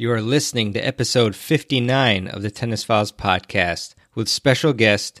You are listening to episode 59 of the Tennis Files podcast with special guest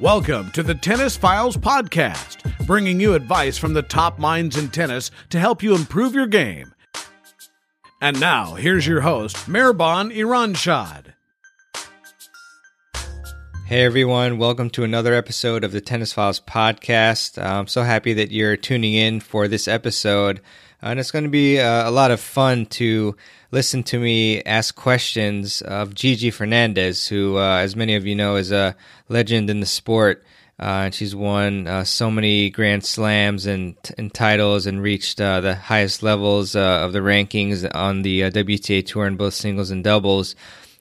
Welcome to the Tennis Files Podcast, bringing you advice from the top minds in tennis to help you improve your game. And now, here's your host, Mirban Iranshad. Hey everyone, welcome to another episode of the Tennis Files Podcast. I'm so happy that you're tuning in for this episode. And it's going to be uh, a lot of fun to listen to me ask questions of Gigi Fernandez, who, uh, as many of you know, is a legend in the sport. Uh, and she's won uh, so many Grand Slams and, and titles and reached uh, the highest levels uh, of the rankings on the WTA Tour in both singles and doubles.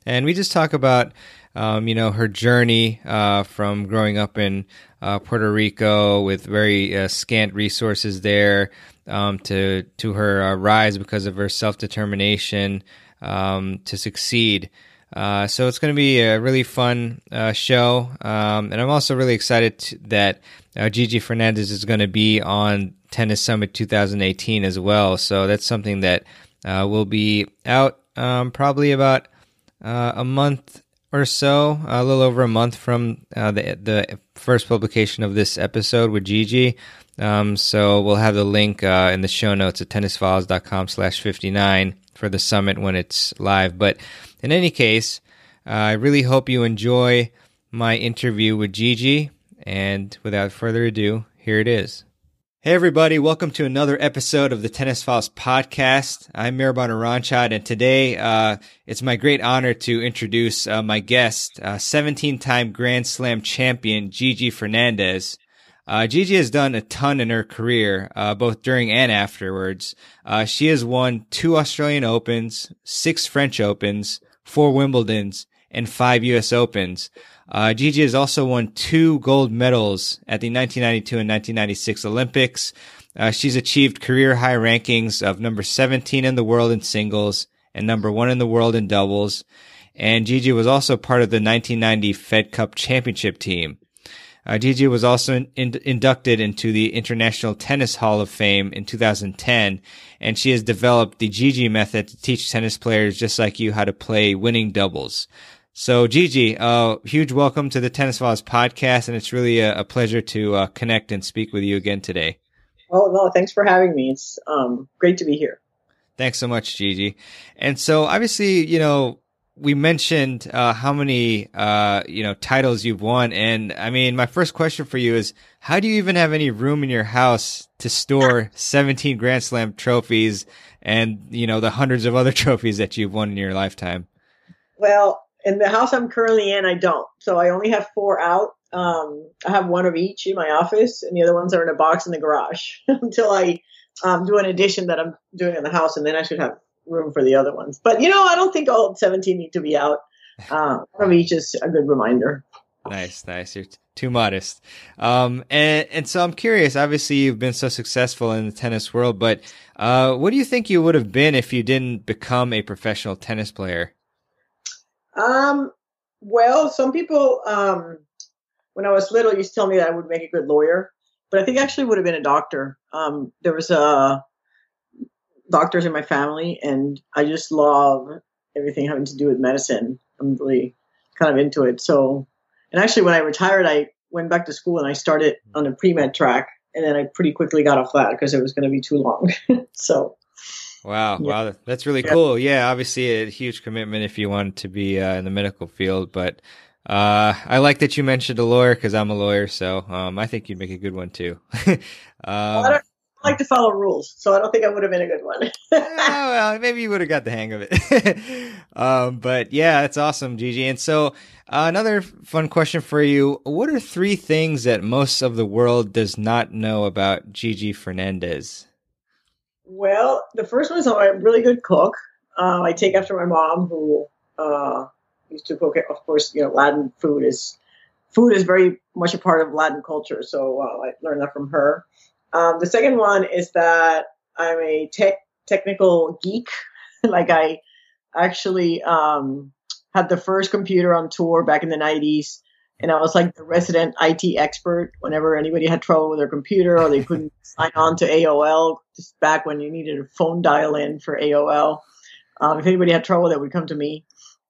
And we just talk about, um, you know, her journey from growing up in Puerto Rico with very scant resources there um, to to her uh, rise because of her self determination um, to succeed. Uh, so it's going to be a really fun uh, show, um, and I'm also really excited to, that uh, Gigi Fernandez is going to be on Tennis Summit 2018 as well. So that's something that uh, will be out um, probably about uh, a month or so, a little over a month from the the first publication of this episode with Gigi. Um, so we'll have the link uh, in the show notes at tennisfiles.com slash 59 for the summit when it's live. But in any case, uh, I really hope you enjoy my interview with Gigi. And without further ado, here it is. Hey everybody, welcome to another episode of the Tennis Files podcast. I'm Mirban Iranshad, and today uh, it's my great honor to introduce uh, my guest, 17-time uh, Grand Slam champion Gigi Fernandez. Uh, Gigi has done a ton in her career, uh, both during and afterwards. Uh, she has won two Australian Opens, six French Opens, four Wimbledons, and five U.S. Opens. Uh, Gigi has also won two gold medals at the 1992 and 1996 Olympics. Uh, she's achieved career high rankings of number 17 in the world in singles and number one in the world in doubles. And Gigi was also part of the 1990 Fed Cup championship team. Uh, Gigi was also in, in, inducted into the International Tennis Hall of Fame in 2010, and she has developed the Gigi method to teach tennis players just like you how to play winning doubles. So, Gigi, uh, huge welcome to the Tennis Files podcast, and it's really a, a pleasure to uh, connect and speak with you again today. Oh no, thanks for having me. It's um, great to be here. Thanks so much, Gigi. And so, obviously, you know, we mentioned uh, how many uh, you know titles you've won, and I mean, my first question for you is, how do you even have any room in your house to store 17 Grand Slam trophies and you know the hundreds of other trophies that you've won in your lifetime? Well, in the house I'm currently in, I don't. So I only have four out. Um, I have one of each in my office, and the other ones are in a box in the garage until I um, do an addition that I'm doing in the house, and then I should have room for the other ones. But you know, I don't think all 17 need to be out. Uh, one of each is a good reminder. Nice, nice. You're t- too modest. Um, and and so I'm curious. Obviously, you've been so successful in the tennis world, but uh, what do you think you would have been if you didn't become a professional tennis player? Um. Well, some people, um, when I was little, used to tell me that I would make a good lawyer, but I think I actually would have been a doctor. Um, there was a doctors in my family, and I just love everything having to do with medicine. I'm really kind of into it. So, and actually, when I retired, I went back to school and I started on the pre med track, and then I pretty quickly got off that because it was going to be too long. so. Wow, yeah. wow, that's really yeah. cool. Yeah, obviously a huge commitment if you want to be uh, in the medical field, but uh, I like that you mentioned a lawyer because I'm a lawyer, so um, I think you'd make a good one too. um, well, like to follow rules, so I don't think I would have been a good one. oh, well, maybe you would have got the hang of it. um, but yeah, it's awesome, Gigi. And so, uh, another fun question for you: What are three things that most of the world does not know about Gigi Fernandez? Well, the first one is I'm a really good cook. Uh, I take after my mom, who uh, used to cook. Of course, you know, Latin food is food is very much a part of Latin culture. So uh, I learned that from her. Um, the second one is that I'm a tech technical geek. like I actually um, had the first computer on tour back in the 90s. And I was like the resident IT expert whenever anybody had trouble with their computer or they couldn't sign on to AOL, just back when you needed a phone dial in for AOL. Um, if anybody had trouble, that would come to me.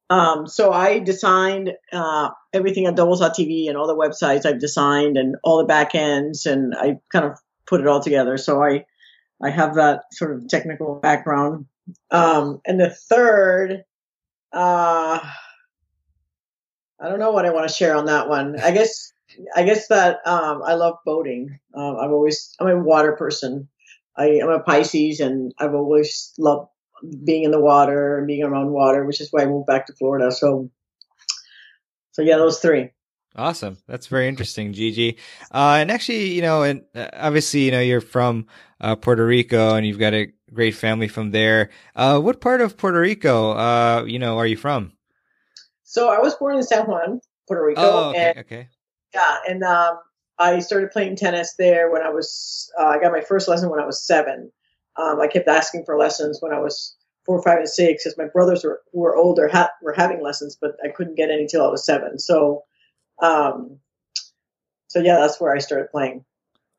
Um, so I designed uh, everything at Doubles.tv and all the websites I've designed and all the back ends, and I kind of put it all together. So I I have that sort of technical background. Um, and the third, uh, I don't know what I want to share on that one. I guess I guess that um, I love boating. Um, I've always I'm a water person. I am a Pisces, and I've always loved being in the water and being around water, which is why I moved back to Florida. So, so yeah, those three. Awesome. That's very interesting, Gigi. Uh, and actually, you know, and uh, obviously, you know, you're from uh, Puerto Rico and you've got a great family from there. Uh, what part of Puerto Rico, uh, you know, are you from? So I was born in San Juan, Puerto Rico. Oh, okay. And, okay. Yeah, and um, I started playing tennis there when I was. Uh, I got my first lesson when I was seven. Um, I kept asking for lessons when I was four, five, and six, as my brothers were were older ha- were having lessons, but I couldn't get any till I was seven. So, um, so yeah, that's where I started playing.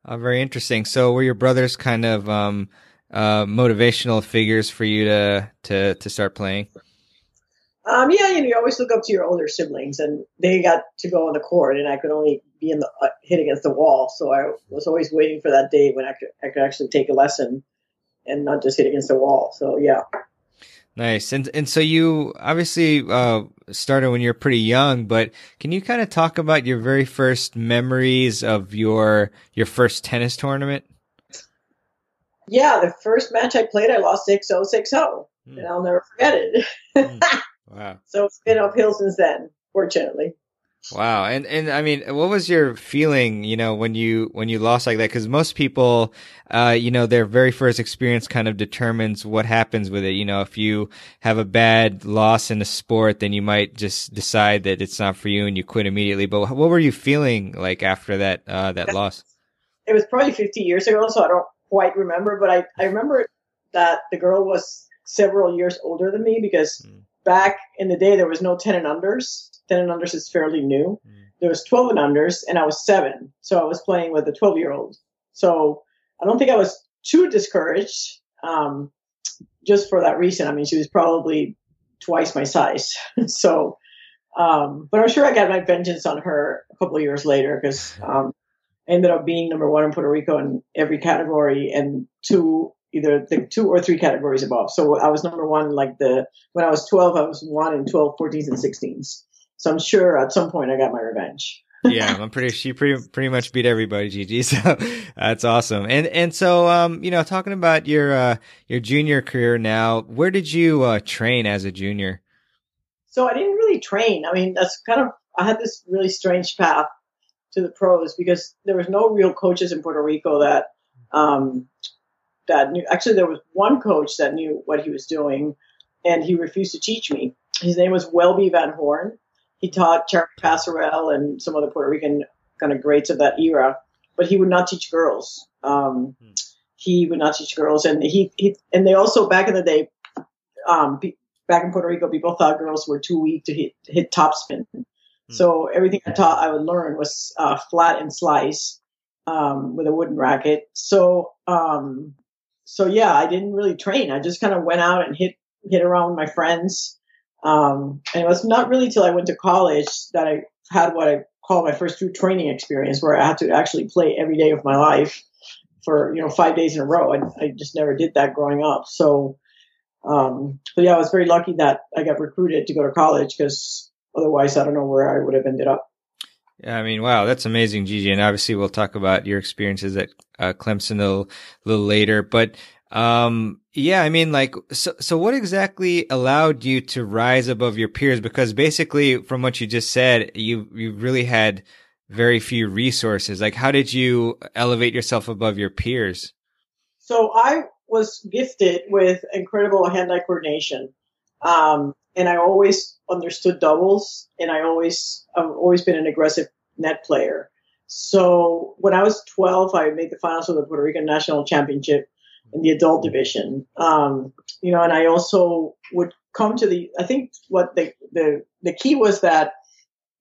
Uh, very interesting. So, were your brothers kind of um, uh, motivational figures for you to to to start playing? Um, yeah, you know, you always look up to your older siblings, and they got to go on the court, and I could only be in the uh, hit against the wall. So I was always waiting for that day when I could I could actually take a lesson and not just hit against the wall. So yeah. Nice. And and so you obviously uh, started when you're pretty young, but can you kind of talk about your very first memories of your your first tennis tournament? Yeah, the first match I played, I lost 6-0, 6-0. Mm. And I'll never forget it. mm. Wow. So it's been uphill since then, fortunately. Wow. And and I mean, what was your feeling, you know, when you when you lost like that cuz most people uh you know, their very first experience kind of determines what happens with it. You know, if you have a bad loss in a sport, then you might just decide that it's not for you and you quit immediately. But what were you feeling like after that uh that loss? It was probably 50 years ago, so I don't quite remember, but I I remember that the girl was several years older than me because mm. Back in the day there was no 10 and unders 10 and unders is fairly new. Mm. There was 12 and unders, and I was seven. So I was playing with a 12 year old. So I don't think I was too discouraged um, just for that reason. I mean, she was probably twice my size. so, um, but I'm sure I got my vengeance on her a couple of years later because um, I ended up being number one in Puerto Rico in every category and two either the two or three categories above. So I was number one like the when I was 12, I was one in 12, 14s, and 16s. So I'm sure at some point I got my revenge. yeah, I'm pretty. She pretty pretty much beat everybody, Gigi. So that's awesome. And and so um, you know, talking about your uh your junior career now, where did you uh train as a junior? So I didn't really train. I mean, that's kind of I had this really strange path to the pros because there was no real coaches in Puerto Rico that um that knew. Actually, there was one coach that knew what he was doing, and he refused to teach me. His name was Welby Van Horn he taught Charlie Pasarell and some other Puerto Rican kind of greats of that era, but he would not teach girls. Um, hmm. He would not teach girls, and he, he and they also back in the day, um, back in Puerto Rico, people thought girls were too weak to hit hit topspin. Hmm. So everything I taught, I would learn was uh, flat and slice um, with a wooden racket. So um, so yeah, I didn't really train. I just kind of went out and hit hit around with my friends. Um, and it was not really till I went to college that I had what I call my first true training experience, where I had to actually play every day of my life for you know five days in a row. I, I just never did that growing up. So, um, but yeah, I was very lucky that I got recruited to go to college because otherwise, I don't know where I would have ended up. I mean, wow, that's amazing, Gigi. And obviously, we'll talk about your experiences at uh, Clemson a little, little later. But um, yeah, I mean, like, so, so what exactly allowed you to rise above your peers? Because basically, from what you just said, you, you really had very few resources. Like, how did you elevate yourself above your peers? So I was gifted with incredible hand-eye coordination. Um, and I always understood doubles, and I always I've always been an aggressive net player. So when I was 12, I made the finals of the Puerto Rican National Championship in the adult division. Um, you know, and I also would come to the. I think what the the the key was that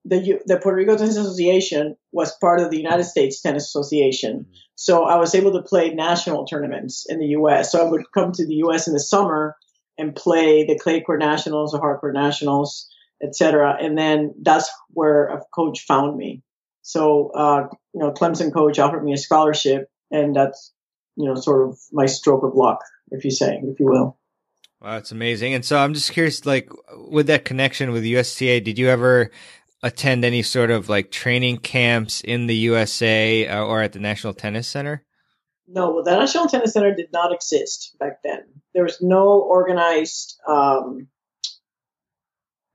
the the Puerto Rico Tennis Association was part of the United States Tennis Association. So I was able to play national tournaments in the U.S. So I would come to the U.S. in the summer and play the clay court nationals, the hard court nationals, etc. And then that's where a coach found me. So uh, you know, Clemson coach offered me a scholarship, and that's you know sort of my stroke of luck, if you say, if you will. Wow, that's amazing. And so I'm just curious, like, with that connection with USTA, did you ever attend any sort of like training camps in the USA uh, or at the National Tennis Center? No, the National Tennis Center did not exist back then. There was no organized um,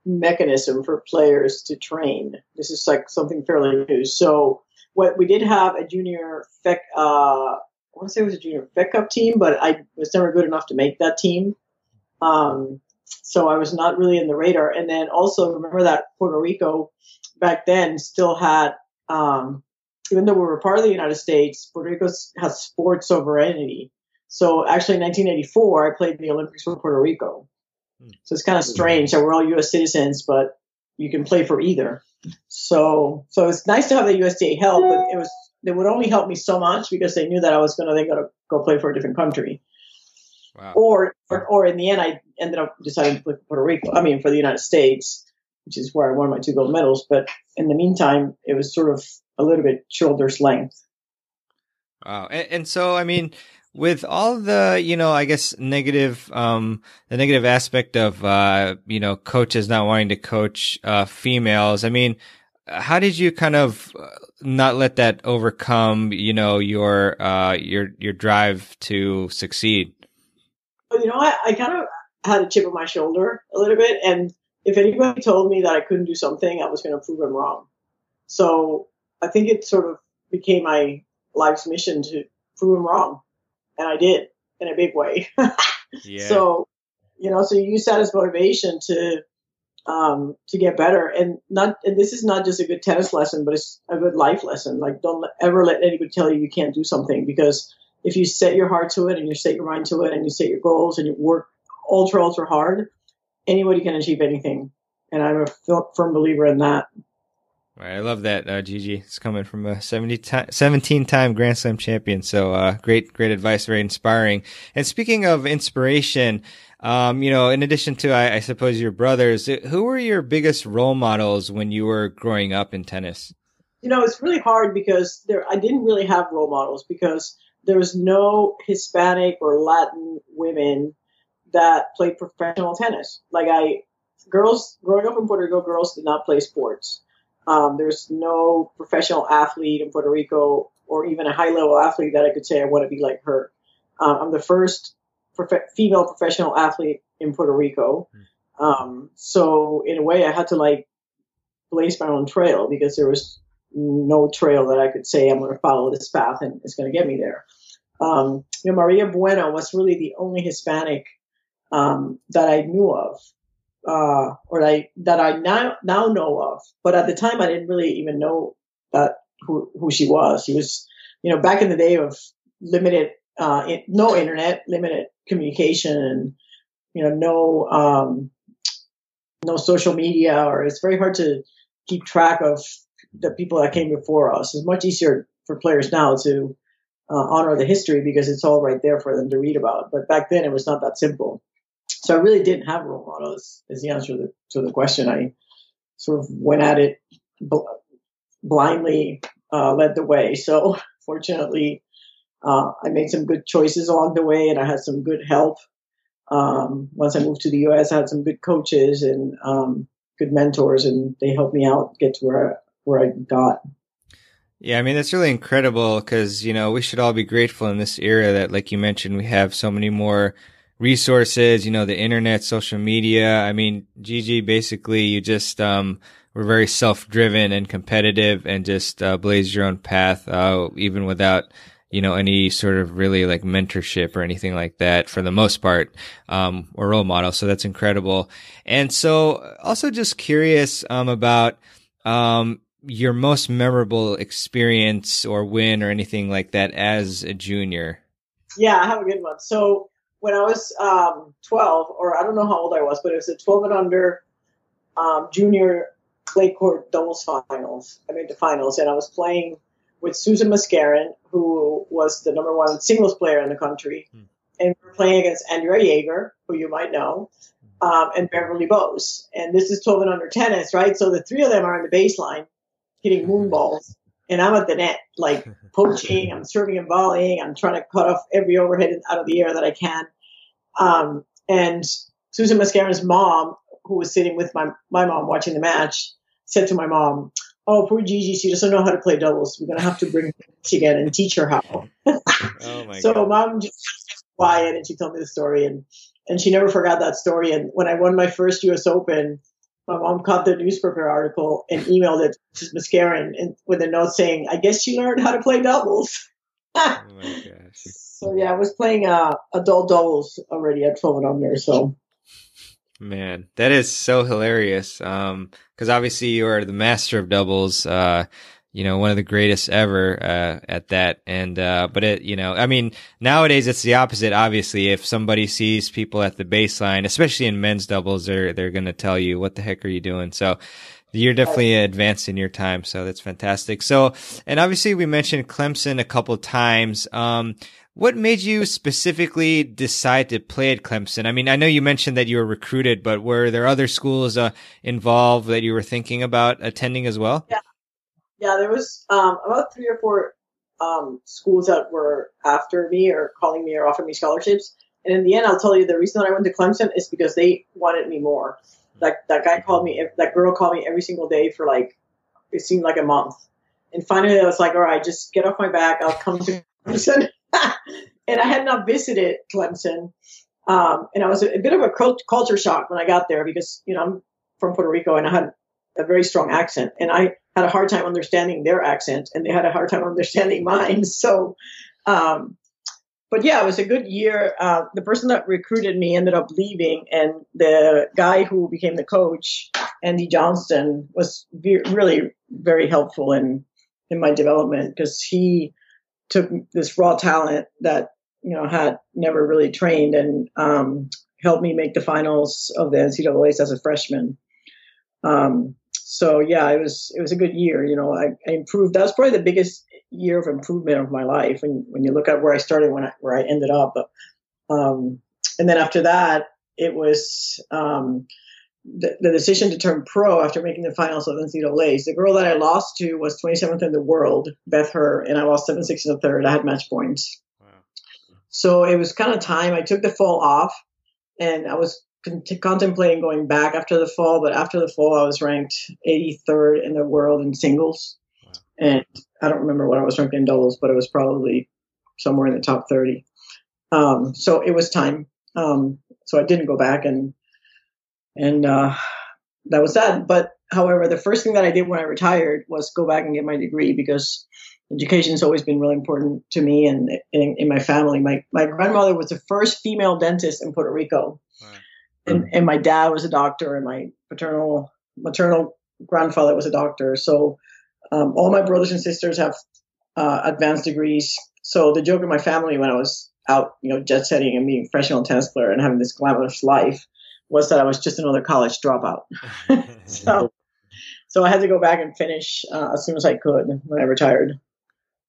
mechanism for players to train. This is like something fairly new. So, what we did have a junior FEC, uh, I want to say it was a junior FEC Cup team, but I was never good enough to make that team. Um, so I was not really in the radar. And then also remember that Puerto Rico back then still had, um, even though we were part of the United States, Puerto Rico has sports sovereignty. So actually, in 1984, I played in the Olympics for Puerto Rico. Hmm. So it's kind of strange that we're all U.S. citizens, but you can play for either. So, so it's nice to have the USTA help, but it was they would only help me so much because they knew that I was going to then go to go play for a different country. Wow. Or, or, or in the end, I ended up deciding to play for Puerto Rico. I mean, for the United States, which is where I won my two gold medals. But in the meantime, it was sort of a little bit shoulder's length. Wow. And, and so, I mean, with all the, you know, I guess negative, um, the negative aspect of, uh, you know, coaches not wanting to coach, uh, females. I mean, how did you kind of uh, not let that overcome, you know, your, uh, your, your drive to succeed? you know, I, I kind of had a chip on my shoulder a little bit. And if anybody told me that I couldn't do something, I was going to prove them wrong. So I think it sort of became my life's mission to prove them wrong. And I did in a big way. yeah. So, you know, so you use that as motivation to, um, to get better. And not, and this is not just a good tennis lesson, but it's a good life lesson. Like, don't ever let anybody tell you you can't do something because if you set your heart to it and you set your mind to it and you set your goals and you work ultra, ultra hard, anybody can achieve anything. And I'm a firm believer in that. I love that, uh, Gigi. It's coming from a 70 time, 17 time Grand Slam champion. So, uh, great, great advice, very inspiring. And speaking of inspiration, um, you know, in addition to, I, I suppose, your brothers, who were your biggest role models when you were growing up in tennis? You know, it's really hard because there, I didn't really have role models because there was no Hispanic or Latin women that played professional tennis. Like I, girls growing up in Puerto Rico, girls did not play sports. Um, there's no professional athlete in Puerto Rico or even a high level athlete that I could say I want to be like her. Um, I'm the first prof- female professional athlete in Puerto Rico. Um, so in a way, I had to like blaze my own trail because there was no trail that I could say I'm going to follow this path and it's going to get me there. Um, you know, Maria Bueno was really the only Hispanic um, that I knew of, uh, or I, that I now now know of. But at the time, I didn't really even know that who who she was. She was, you know, back in the day of limited, uh, in, no internet, limited communication, and you know, no um, no social media, or it's very hard to keep track of the people that came before us. It's much easier for players now to uh, honor the history because it's all right there for them to read about. But back then, it was not that simple. So I really didn't have role models. Is the answer to the, to the question? I sort of went at it bl- blindly, uh, led the way. So fortunately, uh, I made some good choices along the way, and I had some good help. Um, once I moved to the U.S., I had some good coaches and um, good mentors, and they helped me out get to where I, where I got. Yeah, I mean that's really incredible because you know we should all be grateful in this era that, like you mentioned, we have so many more resources. You know, the internet, social media. I mean, Gigi, basically, you just um, were very self-driven and competitive, and just uh, blazed your own path, uh, even without you know, any sort of really like mentorship or anything like that for the most part, um, or role model. So that's incredible. And so also just curious, um, about, um, your most memorable experience or win or anything like that as a junior. Yeah, I have a good one. So when I was um, 12, or I don't know how old I was, but it was a 12 and under um, junior clay court doubles finals. I made the finals, and I was playing with Susan Mascarin, who was the number one singles player in the country, hmm. and we are playing against Andrea Jaeger, who you might know, um, and Beverly Bowes. And this is 12 and under tennis, right? So the three of them are on the baseline hitting moon balls, and I'm at the net, like poaching. I'm serving and volleying. I'm trying to cut off every overhead out of the air that I can. Um, and Susan Mascarin's mom, who was sitting with my my mom watching the match, said to my mom, "Oh, poor Gigi, she doesn't know how to play doubles. We're gonna have to bring her again and teach her how." oh my so God. mom just quiet, and she told me the story, and and she never forgot that story. And when I won my first U.S. Open, my mom caught the newspaper article and emailed it to Mascarin and with a note saying, "I guess she learned how to play doubles." oh my gosh! So yeah, I was playing uh, adult doubles already at twelve and there. So Man, that is so hilarious. Um, cause obviously you are the master of doubles, uh, you know, one of the greatest ever, uh, at that. And, uh, but it, you know, I mean, nowadays it's the opposite. Obviously, if somebody sees people at the baseline, especially in men's doubles, they're, they're going to tell you, what the heck are you doing? So, you're definitely advanced in your time, so that's fantastic. So, and obviously we mentioned Clemson a couple times. Um, what made you specifically decide to play at Clemson? I mean, I know you mentioned that you were recruited, but were there other schools uh, involved that you were thinking about attending as well? Yeah, yeah, there was um, about three or four um, schools that were after me or calling me or offering me scholarships. And in the end, I'll tell you the reason that I went to Clemson is because they wanted me more. Like that guy called me, that girl called me every single day for like it seemed like a month. And finally, I was like, all right, just get off my back. I'll come to Clemson. and I had not visited Clemson. Um, and I was a, a, bit of a culture shock when I got there because, you know, I'm from Puerto Rico and I had a very strong accent and I had a hard time understanding their accent and they had a hard time understanding mine. So, um, but yeah, it was a good year. Uh, the person that recruited me ended up leaving, and the guy who became the coach, Andy Johnston, was really very helpful in in my development because he took this raw talent that you know had never really trained and um, helped me make the finals of the NCAA's as a freshman. Um, so yeah, it was it was a good year. You know, I, I, improved. That was probably the biggest year of improvement of my life. And when you look at where I started, when I, where I ended up, um, and then after that, it was um, the, the, decision to turn pro after making the finals of NCAA's. The girl that I lost to was 27th in the world, Beth Herr, and I lost 7 6 in the third. I had match points. Wow. So it was kind of time. I took the fall off and I was con- contemplating going back after the fall, but after the fall, I was ranked 83rd in the world in singles. Wow. And I don't remember what I was ranked in doubles, but it was probably somewhere in the top 30. Um, so it was time. Um, so I didn't go back and and uh, that was that. But however, the first thing that I did when I retired was go back and get my degree because education has always been really important to me and in, in, my family. My my grandmother was the first female dentist in Puerto Rico, and, and my dad was a doctor, and my paternal maternal grandfather was a doctor. So um, all my brothers and sisters have uh, advanced degrees. So the joke in my family when I was out, you know, jet setting and being a professional tennis player and having this glamorous life was that I was just another college dropout. so, so I had to go back and finish uh, as soon as I could when I retired.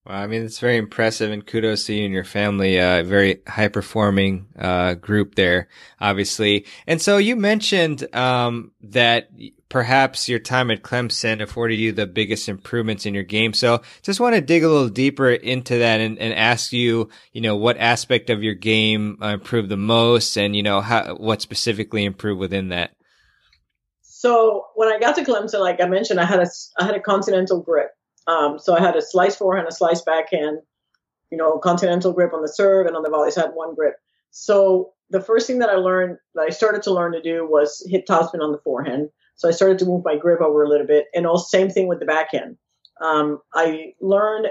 Well, I mean, it's very impressive and kudos to you and your family. A uh, very high performing, uh, group there, obviously. And so you mentioned, um, that perhaps your time at Clemson afforded you the biggest improvements in your game. So just want to dig a little deeper into that and, and ask you, you know, what aspect of your game uh, improved the most and, you know, how, what specifically improved within that? So when I got to Clemson, like I mentioned, I had a, I had a continental grip. Um, so I had a slice forehand, a slice backhand, you know, continental grip on the serve and on the volleys. I had one grip. So the first thing that I learned, that I started to learn to do was hit topspin on the forehand. So I started to move my grip over a little bit, and all same thing with the backhand. Um, I learned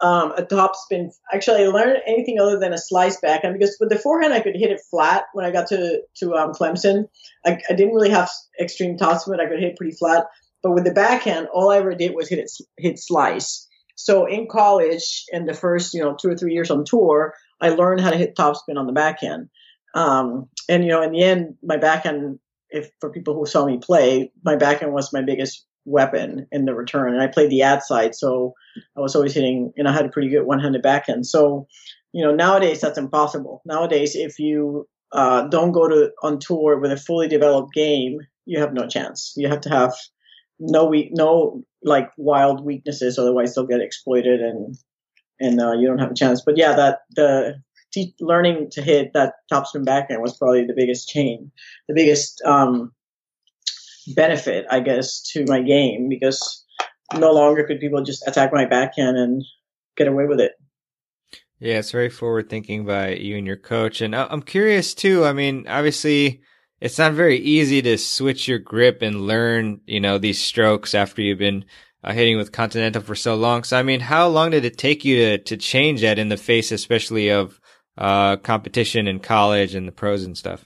um, a topspin. Actually, I learned anything other than a slice backhand because with the forehand I could hit it flat. When I got to to um, Clemson, I, I, didn't really have extreme topspin. I could hit pretty flat. But with the backhand, all I ever did was hit it hit slice. So in college, in the first you know two or three years on tour, I learned how to hit topspin on the backhand. Um, and you know, in the end, my backhand, if for people who saw me play, my backhand was my biggest weapon in the return. And I played the ad side, so I was always hitting, and I had a pretty good one-handed backhand. So, you know, nowadays that's impossible. Nowadays, if you uh, don't go to on tour with a fully developed game, you have no chance. You have to have no weak, no like wild weaknesses, otherwise they'll get exploited and and uh, you don't have a chance. But yeah, that the te- learning to hit that topspin backhand was probably the biggest change, the biggest um, benefit, I guess, to my game because no longer could people just attack my backhand and get away with it. Yeah, it's very forward thinking by you and your coach. And I'm curious too. I mean, obviously, it's not very easy to switch your grip and learn, you know, these strokes after you've been uh, hitting with Continental for so long. So, I mean, how long did it take you to, to change that in the face, especially of uh, competition in college and the pros and stuff?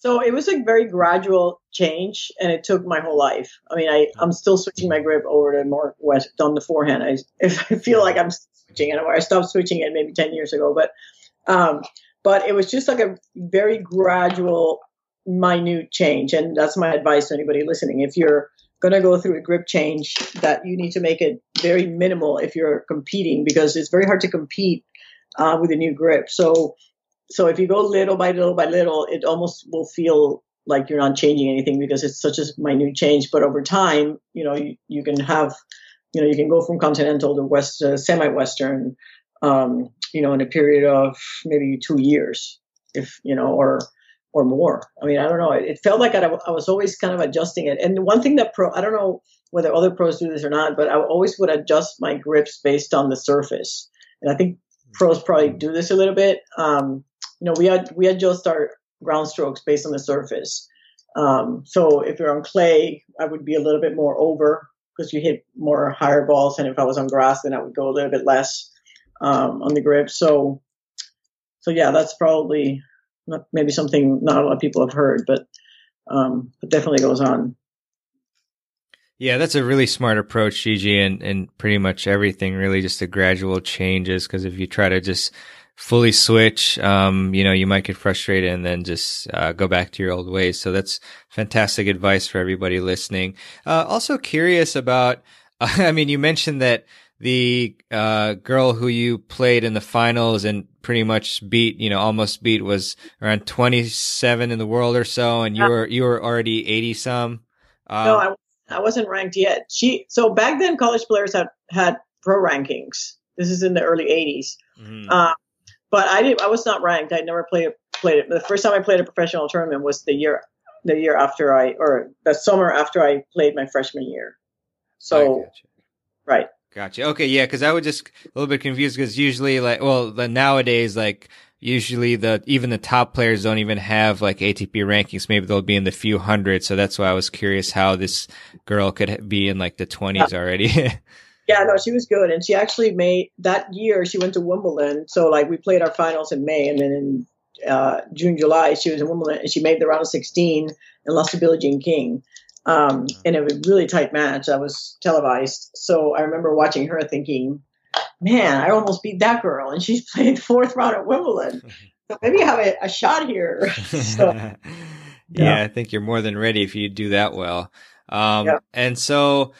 So it was a very gradual change, and it took my whole life. I mean, I I'm still switching my grip over to more west on the forehand. I if I feel like I'm switching it, I stopped switching it maybe ten years ago, but um, but it was just like a very gradual, minute change, and that's my advice to anybody listening. If you're going to go through a grip change, that you need to make it very minimal if you're competing, because it's very hard to compete uh, with a new grip. So so if you go little by little by little, it almost will feel like you're not changing anything because it's such a minute change. But over time, you know, you, you can have, you know, you can go from continental to west, uh, semi-western, um, you know, in a period of maybe two years, if you know, or or more. I mean, I don't know. It, it felt like I, I, was always kind of adjusting it. And one thing that pro, I don't know whether other pros do this or not, but I always would adjust my grips based on the surface. And I think pros probably do this a little bit. Um, you know, we had we adjust our ground strokes based on the surface. Um, so if you're on clay, I would be a little bit more over because you hit more higher balls, and if I was on grass, then I would go a little bit less um, on the grip. So, so yeah, that's probably not, maybe something not a lot of people have heard, but um, definitely goes on. Yeah, that's a really smart approach, Gigi, and, and pretty much everything really just a gradual changes. Because if you try to just fully switch, um, you know, you might get frustrated and then just uh, go back to your old ways. So that's fantastic advice for everybody listening. Uh, also curious about, I mean, you mentioned that the uh, girl who you played in the finals and pretty much beat, you know, almost beat was around 27 in the world or so, and you were you were already 80 some. Uh, no, I, I wasn't ranked yet. She so back then college players had had pro rankings. This is in the early 80s. Mm-hmm. Uh, but I did. I was not ranked. I never played played it. The first time I played a professional tournament was the year the year after I or the summer after I played my freshman year. So, right. Gotcha. Okay, yeah, because I was just a little bit confused because usually, like, well, the, nowadays, like, usually the even the top players don't even have like ATP rankings. Maybe they'll be in the few hundred. So that's why I was curious how this girl could be in like the twenties yeah. already. Yeah, no, she was good, and she actually made that year. She went to Wimbledon, so like we played our finals in May, and then in uh, June, July, she was in Wimbledon, and she made the round of 16 and lost to Billie Jean King. Um, was a really tight match that was televised. So I remember watching her thinking, man, I almost beat that girl, and she's played fourth round at Wimbledon. So maybe I have a, a shot here. so, yeah. yeah. I think you're more than ready if you do that well. Um, yeah. And so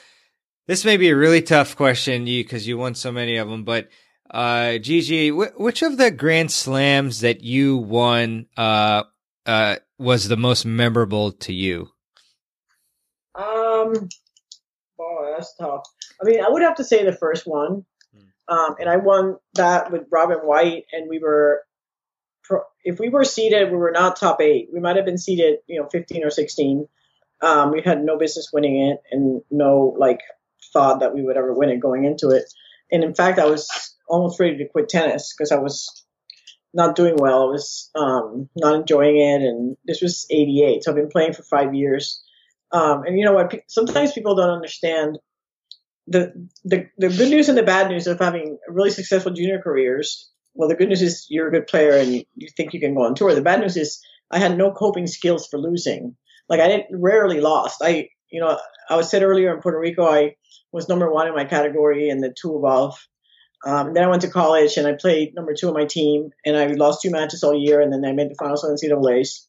this may be a really tough question, you because you won so many of them. But uh, Gigi, wh- which of the Grand Slams that you won uh, uh, was the most memorable to you? Um, boy, that's tough. I mean, I would have to say the first one, hmm. um, and I won that with Robin White, and we were. If we were seated, we were not top eight. We might have been seated, you know, 15 or 16. Um, we had no business winning it and no like thought that we would ever win it going into it. And in fact, I was almost ready to quit tennis because I was not doing well. I was um, not enjoying it, and this was '88, so I've been playing for five years. Um, and you know what? Sometimes people don't understand the, the the good news and the bad news of having really successful junior careers. Well, the good news is you're a good player and you, think you can go on tour. The bad news is I had no coping skills for losing. Like I didn't rarely lost. I you know I was said earlier in Puerto Rico I was number one in my category in the two above. Um, then I went to college and I played number two on my team and I lost two matches all year and then I made the finals of NCAA's.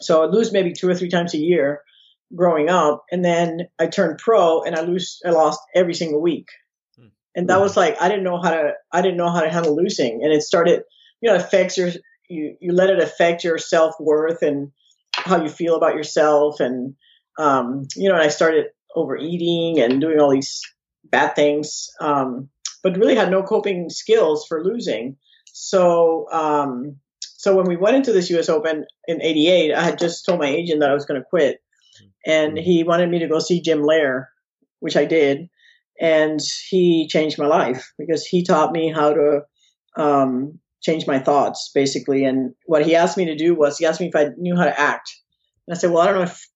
So I lose maybe two or three times a year growing up, and then I turned pro and I lose I lost every single week. Hmm. And that was like I didn't know how to I didn't know how to handle losing. And it started, you know, it affects your you you let it affect your self worth and how you feel about yourself. And um, you know, and I started overeating and doing all these bad things. Um, but really had no coping skills for losing. So um, so when we went into this US Open in 88, I had just told my agent that I was going to quit and mm-hmm. he wanted me to go see Jim Loehr, which I did, and he changed my life because he taught me how to um, change my thoughts basically. And what he asked me to do was he asked me if I knew how to act, and I said, well, I don't know if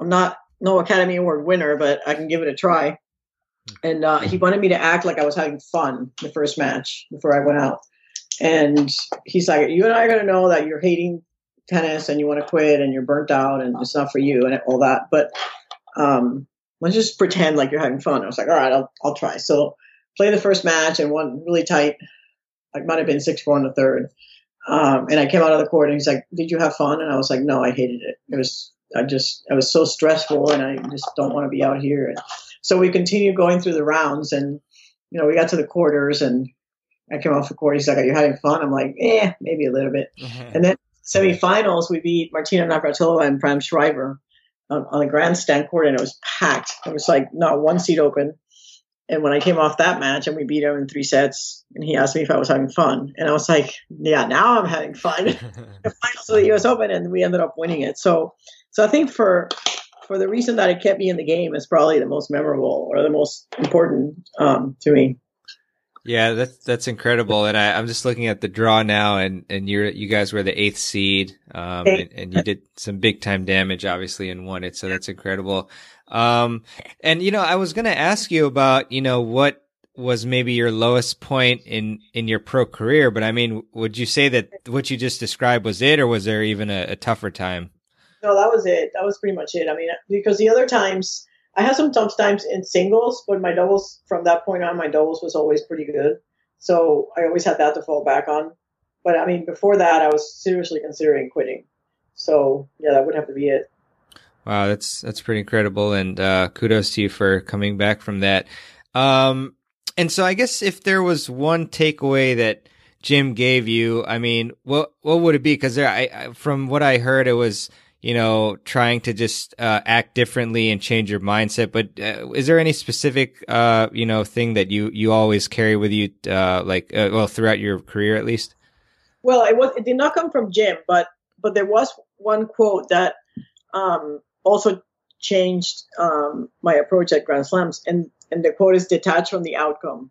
I'm not no Academy Award winner, but I can give it a try. And uh, he wanted me to act like I was having fun the first match before I went out. And he's like, "You and I are going to know that you're hating tennis and you want to quit and you're burnt out and it's not for you and all that. But um, let's just pretend like you're having fun. I was like, all right, I'll, I'll try. So play the first match and one really tight. I might have been six four in the third. Um, and I came out of the court and he's like, did you have fun? And I was like, no, I hated it. It was, I just, I was so stressful and I just don't want to be out here. And so we continued going through the rounds and, you know, we got to the quarters and I came off the court. He's like, are you having fun? I'm like, eh, maybe a little bit. Mm-hmm. And then semifinals, we beat Martina Navratilova and Pam Shriver on, on the grandstand court, and it was packed. It was like not one seat open. And when I came off that match and we beat him in three sets, and he asked me if I was having fun, and I was like, "Yeah, now I'm having fun." the finals of the U.S. Open, and we ended up winning it. So, so I think for for the reason that it kept me in the game is probably the most memorable or the most important um, to me. Yeah, that's that's incredible, and I, am just looking at the draw now, and and you you guys were the eighth seed, um, and, and, you did some big time damage, obviously, and won it. So that's incredible. Um, and you know, I was gonna ask you about you know what was maybe your lowest point in in your pro career, but I mean, would you say that what you just described was it, or was there even a, a tougher time? No, that was it. That was pretty much it. I mean, because the other times I had some tough times in singles, but my doubles from that point on, my doubles was always pretty good. So I always had that to fall back on. But I mean, before that, I was seriously considering quitting. So yeah, that would have to be it. Wow, that's that's pretty incredible, and uh, kudos to you for coming back from that. Um, and so I guess if there was one takeaway that Jim gave you, I mean, what what would it be? Because from what I heard, it was you know, trying to just uh, act differently and change your mindset. But uh, is there any specific, uh, you know, thing that you you always carry with you, uh, like, uh, well, throughout your career at least? Well, it was it did not come from Jim, but but there was one quote that um, also changed um, my approach at Grand Slams, and and the quote is detached from the outcome.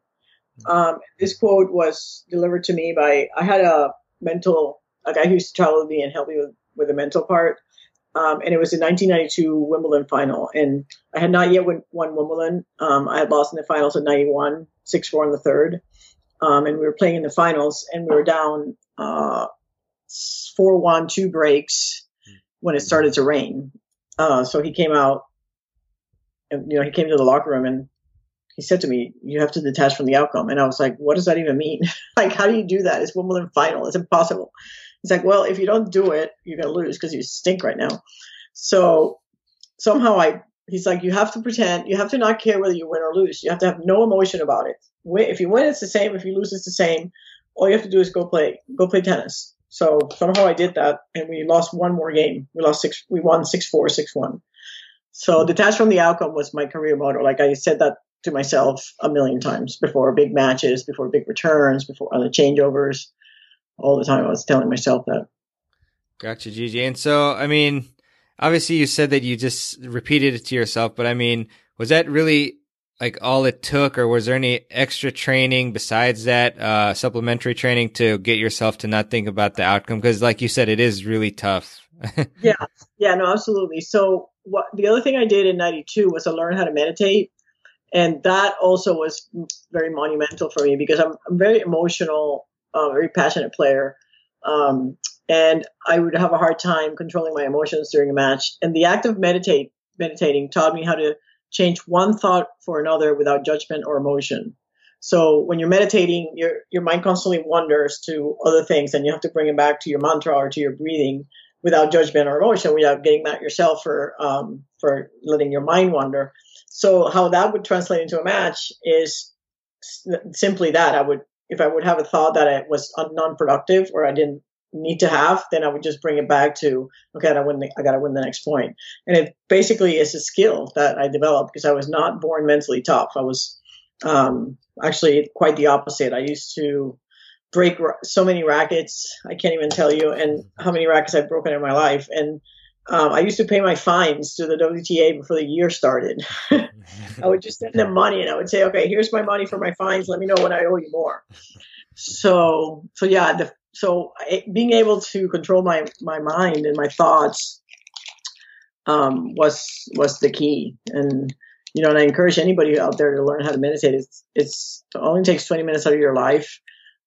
Um, this quote was delivered to me by I had a mental a guy who used to travel with me and help me with with the mental part um, and it was the 1992 Wimbledon final. And I had not yet won, won Wimbledon. Um, I had lost in the finals in 91, 6 4 in the third. Um, and we were playing in the finals, and we were down uh, 4 1, two breaks when it started to rain. Uh, so he came out, and, you know, he came to the locker room and he said to me, "You have to detach from the outcome." And I was like, "What does that even mean? like, how do you do that? It's Wimbledon final. It's impossible." He's like, well, if you don't do it, you're going to lose because you stink right now. So somehow I, he's like, you have to pretend, you have to not care whether you win or lose. You have to have no emotion about it. If you win, it's the same. If you lose, it's the same. All you have to do is go play, go play tennis. So somehow I did that and we lost one more game. We lost six, we won six, four, six, one. So detached from the outcome was my career motto. Like I said that to myself a million times before big matches, before big returns, before other changeovers all the time. I was telling myself that. Gotcha, Gigi. And so, I mean, obviously you said that you just repeated it to yourself, but I mean, was that really like all it took or was there any extra training besides that, uh, supplementary training to get yourself to not think about the outcome? Cause like you said, it is really tough. yeah. Yeah, no, absolutely. So what the other thing I did in 92 was I learned how to meditate and that also was very monumental for me because I'm, I'm very emotional, uh, very passionate player. Um, and I would have a hard time controlling my emotions during a match. And the act of meditate, meditating taught me how to change one thought for another without judgment or emotion. So when you're meditating, your your mind constantly wanders to other things, and you have to bring it back to your mantra or to your breathing without judgment or emotion, without getting mad yourself for um, for letting your mind wander. So how that would translate into a match is simply that I would if I would have a thought that it was non-productive or I didn't need to have, then I would just bring it back to okay, I win. The, I gotta win the next point. And it basically is a skill that I developed because I was not born mentally tough. I was um, actually quite the opposite. I used to break so many rackets. I can't even tell you, and how many rackets I've broken in my life. And um, I used to pay my fines to the WTA before the year started. I would just send them money, and I would say, "Okay, here's my money for my fines. Let me know when I owe you more." So, so yeah, the, so being able to control my my mind and my thoughts um, was was the key, and you know, and I encourage anybody out there to learn how to meditate. It's, it's it only takes 20 minutes out of your life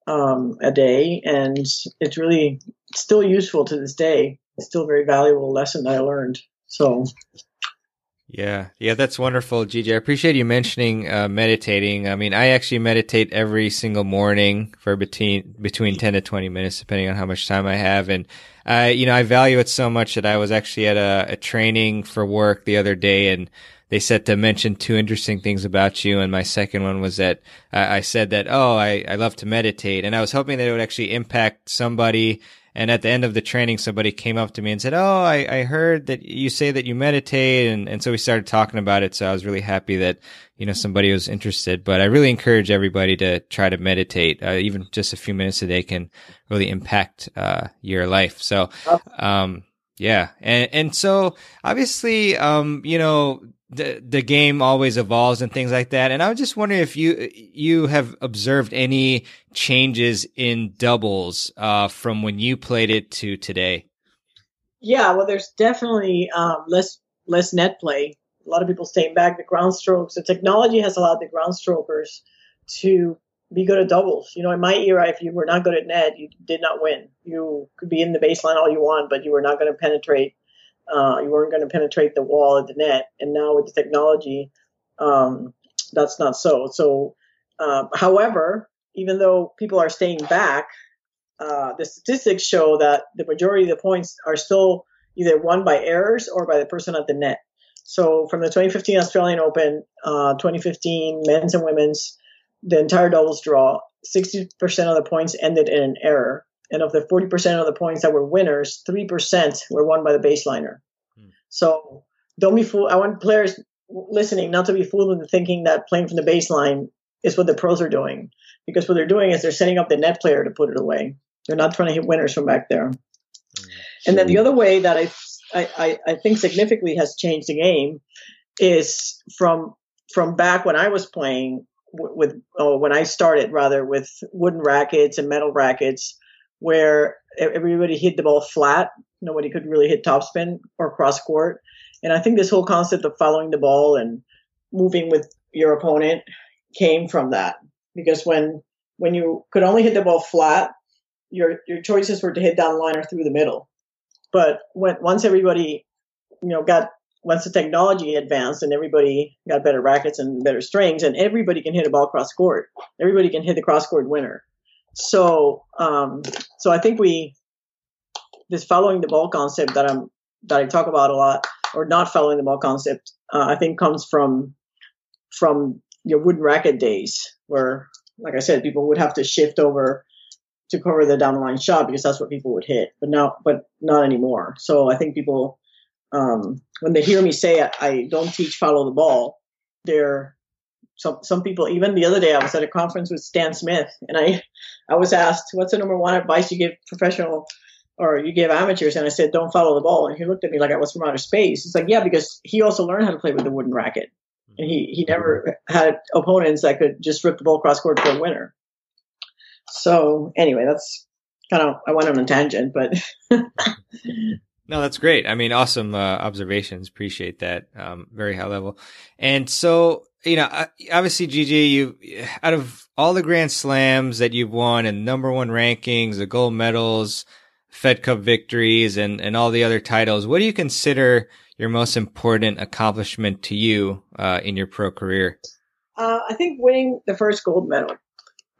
um, a day, and it's really still useful to this day. It's still a very valuable lesson that I learned. So, yeah, yeah, that's wonderful, Gigi. I appreciate you mentioning uh, meditating. I mean, I actually meditate every single morning for between between 10 to 20 minutes, depending on how much time I have, and I, you know, I value it so much that I was actually at a, a training for work the other day, and they said to mention two interesting things about you. And my second one was that uh, I said that, oh, I, I love to meditate. And I was hoping that it would actually impact somebody. And at the end of the training, somebody came up to me and said, Oh, I, I heard that you say that you meditate. And, and so we started talking about it. So I was really happy that, you know, somebody was interested, but I really encourage everybody to try to meditate. Uh, even just a few minutes a day can really impact, uh, your life. So, um, yeah. And, and so obviously, um, you know, the the game always evolves and things like that. And I was just wondering if you you have observed any changes in doubles uh, from when you played it to today. Yeah, well, there's definitely um, less less net play. A lot of people staying back. The ground strokes, the technology has allowed the ground strokers to be good at doubles. You know, in my era, if you were not good at net, you did not win. You could be in the baseline all you want, but you were not going to penetrate uh, you weren't going to penetrate the wall of the net. And now with the technology, um, that's not so. So, uh, however, even though people are staying back, uh, the statistics show that the majority of the points are still either won by errors or by the person at the net. So from the 2015 Australian Open, uh, 2015 men's and women's, the entire doubles draw, 60% of the points ended in an error. And of the 40% of the points that were winners, 3% were won by the baseliner. Hmm. So don't be fooled. I want players listening not to be fooled into thinking that playing from the baseline is what the pros are doing. Because what they're doing is they're setting up the net player to put it away. They're not trying to hit winners from back there. Hmm. And then the other way that I, I, I think significantly has changed the game is from from back when I was playing with, oh, when I started rather with wooden rackets and metal rackets where everybody hit the ball flat. Nobody could really hit topspin or cross court. And I think this whole concept of following the ball and moving with your opponent came from that. Because when when you could only hit the ball flat, your your choices were to hit down the line or through the middle. But when once everybody, you know, got once the technology advanced and everybody got better rackets and better strings, and everybody can hit a ball cross court. Everybody can hit the cross court winner. So, um, so I think we this following the ball concept that I'm that I talk about a lot, or not following the ball concept, uh, I think comes from from your wooden racket days, where, like I said, people would have to shift over to cover the down the line shot because that's what people would hit, but now, but not anymore. So I think people, um, when they hear me say I, I don't teach follow the ball, they're some some people even the other day I was at a conference with Stan Smith and I I was asked what's the number one advice you give professional or you give amateurs and I said don't follow the ball and he looked at me like I was from outer space. It's like yeah because he also learned how to play with the wooden racket and he he never had opponents that could just rip the ball cross court for a winner. So anyway, that's kind of I went on a tangent, but No, that's great. I mean, awesome uh, observations. Appreciate that. Um, very high level. And so, you know, obviously, Gigi, you out of all the Grand Slams that you've won and number one rankings, the gold medals, Fed Cup victories, and and all the other titles, what do you consider your most important accomplishment to you uh, in your pro career? Uh, I think winning the first gold medal.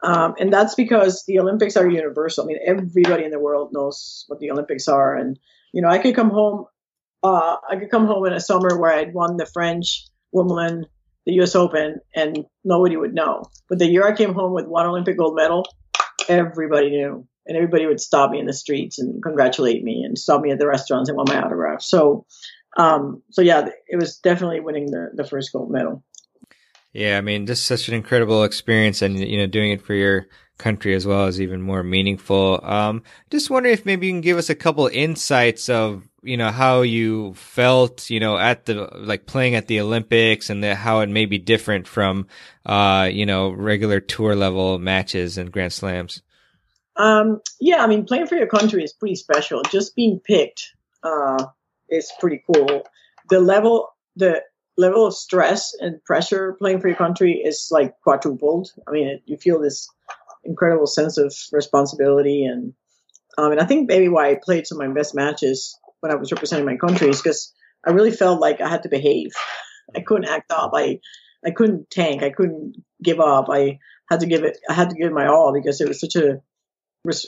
Um, and that's because the Olympics are universal. I mean, everybody in the world knows what the Olympics are. And, you know, I could come home, uh, I could come home in a summer where I'd won the French, Wimbledon, the US Open, and nobody would know. But the year I came home with one Olympic gold medal, everybody knew. And everybody would stop me in the streets and congratulate me and stop me at the restaurants and want my autograph. So, um, so yeah, it was definitely winning the, the first gold medal. Yeah, I mean, just such an incredible experience, and you know, doing it for your country as well is even more meaningful. Um, just wondering if maybe you can give us a couple insights of you know how you felt, you know, at the like playing at the Olympics, and the, how it may be different from, uh, you know, regular tour level matches and Grand Slams. Um, yeah, I mean, playing for your country is pretty special. Just being picked uh, is pretty cool. The level, the level of stress and pressure playing for your country is like quadrupled. I mean, it, you feel this incredible sense of responsibility, and um, and I think maybe why I played some of my best matches when I was representing my country is because I really felt like I had to behave. I couldn't act up. I I couldn't tank. I couldn't give up. I had to give it. I had to give my all because it was such a.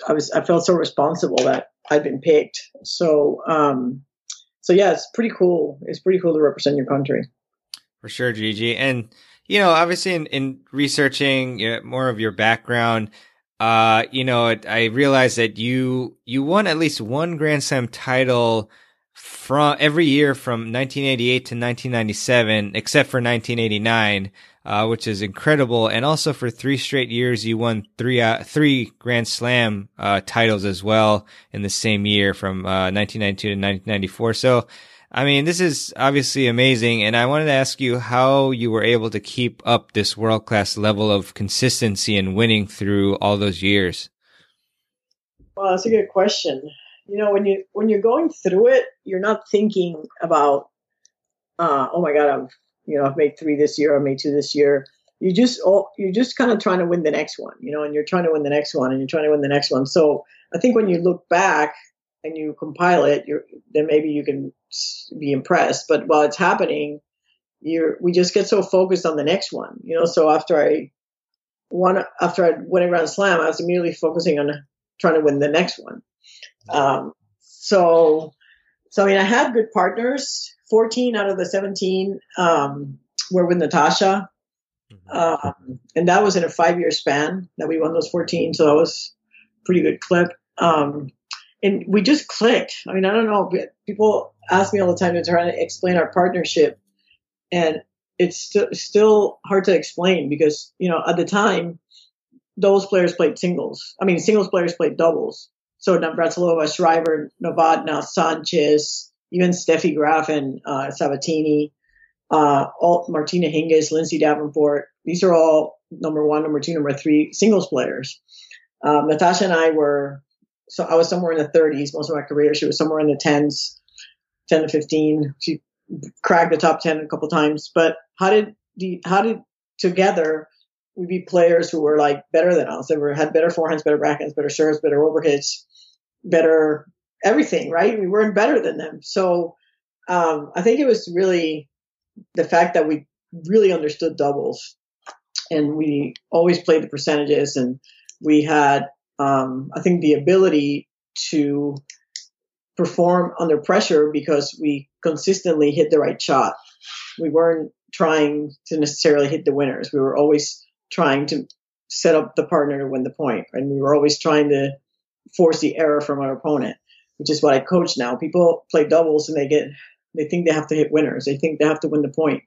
I was. I felt so responsible that I'd been picked. So um, so yeah, it's pretty cool. It's pretty cool to represent your country. For sure, Gigi. And, you know, obviously in, in researching you know, more of your background, uh, you know, I realized that you, you won at least one Grand Slam title from every year from 1988 to 1997, except for 1989 uh, which is incredible. And also for three straight years, you won three uh, three Grand Slam uh, titles as well in the same year from 1992 uh, to 1994. So, I mean, this is obviously amazing. And I wanted to ask you how you were able to keep up this world class level of consistency and winning through all those years. Well, that's a good question. You know, when you when you're going through it, you're not thinking about, uh, oh my God, I'm you know, I've made three this year, I made two this year. You just all you're just kind of trying to win the next one, you know, and you're trying to win the next one, and you're trying to win the next one. So I think when you look back and you compile it, you're then maybe you can be impressed. But while it's happening, you're we just get so focused on the next one, you know. So after I won, after I won a Grand Slam, I was immediately focusing on trying to win the next one. Um, so, so I mean, I had good partners 14 out of the 17 um, were with Natasha. Mm-hmm. Um, and that was in a five year span that we won those 14. So that was pretty good clip. Um, and we just clicked. I mean, I don't know. People ask me all the time to try to explain our partnership. And it's st- still hard to explain because, you know, at the time, those players played singles. I mean, singles players played doubles. So Navratilova, Shriver, Novotna, Sanchez, even Steffi Graf and uh, Sabatini, uh, all, Martina Hingis, Lindsay Davenport. These are all number one, number two, number three singles players. Um, Natasha and I were, so I was somewhere in the 30s most of my career. She was somewhere in the 10s, 10 to 15. She cracked the top 10 a couple times. But how did the, how did together we be players who were like better than us? They were had better forehands, better backhands, better serves, better overhits, better everything, right? We weren't better than them. So um, I think it was really the fact that we really understood doubles and we always played the percentages and we had, um, I think, the ability to perform under pressure because we consistently hit the right shot. We weren't trying to necessarily hit the winners. We were always trying to set up the partner to win the point, and we were always trying to force the error from our opponent which is what I coach now. People play doubles and they get they think they have to hit winners. They think they have to win the point.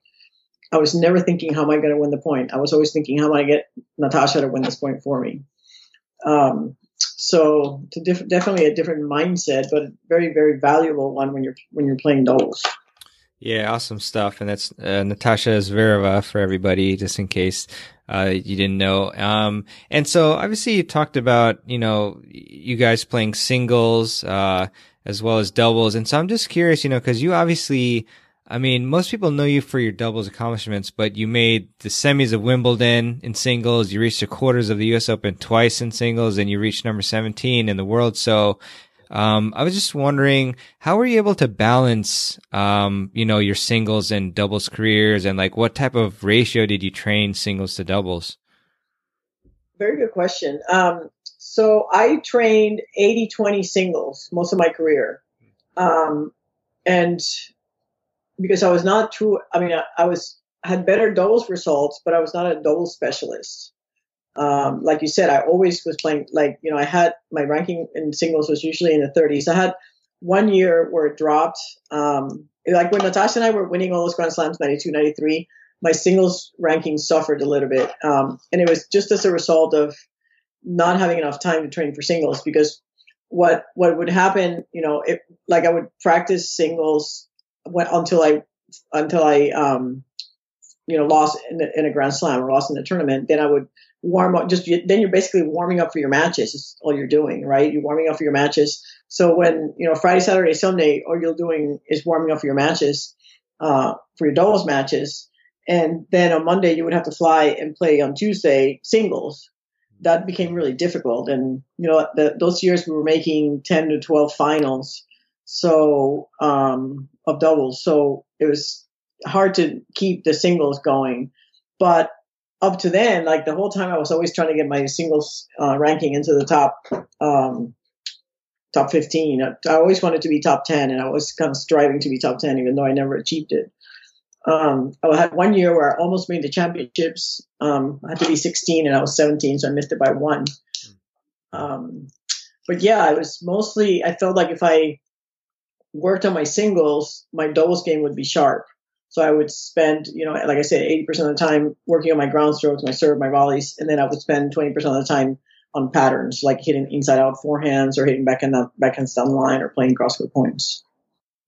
I was never thinking how am I going to win the point. I was always thinking how am I going to get Natasha to win this point for me. Um, so diff- definitely a different mindset, but very very valuable one when you're when you're playing doubles. Yeah, awesome stuff. And that's uh, Natasha Zvereva for everybody, just in case uh, you didn't know. Um, and so obviously you talked about, you know, you guys playing singles, uh, as well as doubles. And so I'm just curious, you know, cause you obviously, I mean, most people know you for your doubles accomplishments, but you made the semis of Wimbledon in singles. You reached the quarters of the U.S. Open twice in singles, and you reached number 17 in the world. So, um, I was just wondering, how were you able to balance, um, you know, your singles and doubles careers, and like what type of ratio did you train singles to doubles? Very good question. Um, so I trained 80 20 singles most of my career. Um, and because I was not too. I mean, I, I, was had better doubles results, but I was not a doubles specialist. Um, like you said, I always was playing. Like you know, I had my ranking in singles was usually in the 30s. I had one year where it dropped. Um, like when Natasha and I were winning all those Grand Slams, 92, 93, my singles ranking suffered a little bit, um, and it was just as a result of not having enough time to train for singles because what what would happen, you know, it, like I would practice singles went until I until I um, you know lost in, in, a Grand Slam or lost in the tournament. Then I would warm up. Just then you're basically warming up for your matches. Is all you're doing, right? You're warming up for your matches. So when you know Friday, Saturday, Sunday, all you're doing is warming up for your matches, uh, for your doubles matches, and then on Monday you would have to fly and play on Tuesday singles. That became really difficult, and you know the, those years we were making ten to twelve finals so um, of doubles. So it was hard to keep the singles going. But up to then, like the whole time, I was always trying to get my singles uh, ranking into the top um, top 15. I always wanted to be top 10, and I was kind of striving to be top 10, even though I never achieved it. Um, I had one year where I almost made the championships. Um, I had to be 16, and I was 17, so I missed it by one. Um, but yeah, it was mostly. I felt like if I worked on my singles, my doubles game would be sharp. So I would spend, you know, like I said, 80% of the time working on my ground strokes, my serve, my volleys, and then I would spend 20% of the time on patterns, like hitting inside out forehands or hitting back in the stun line or playing cross court points.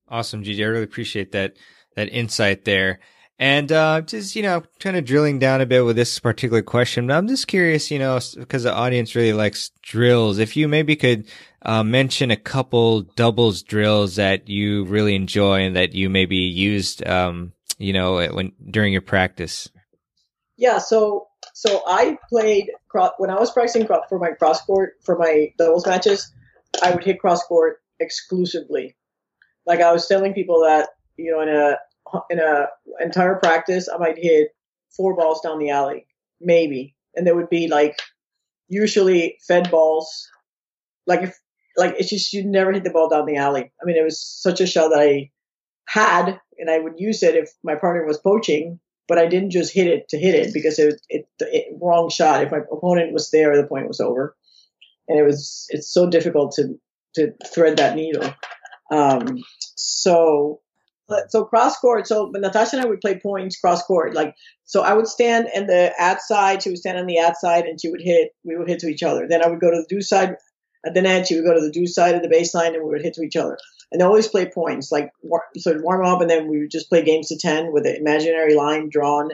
Awesome, Gigi. I really appreciate that that insight there. And uh, just you know, kind of drilling down a bit with this particular question, but I'm just curious, you know, because the audience really likes drills. If you maybe could uh, mention a couple doubles drills that you really enjoy and that you maybe used, um, you know, when during your practice. Yeah, so so I played when I was practicing for my cross court for my doubles matches. I would hit cross court exclusively. Like I was telling people that you know in a in a entire practice I might hit four balls down the alley, maybe, and there would be like usually fed balls. Like if like it's just you never hit the ball down the alley. I mean, it was such a shot that I had, and I would use it if my partner was poaching, but I didn't just hit it to hit it because it, it, it wrong shot. If my opponent was there, the point was over, and it was it's so difficult to to thread that needle. Um, so so cross court. So Natasha and I would play points cross court. Like so, I would stand in the ad side. She would stand on the ad side, and she would hit. We would hit to each other. Then I would go to the deuce side at the net, she would go to the deuce side of the baseline and we would hit to each other. And they always play points, like sort of warm up, and then we would just play games to 10 with an imaginary line drawn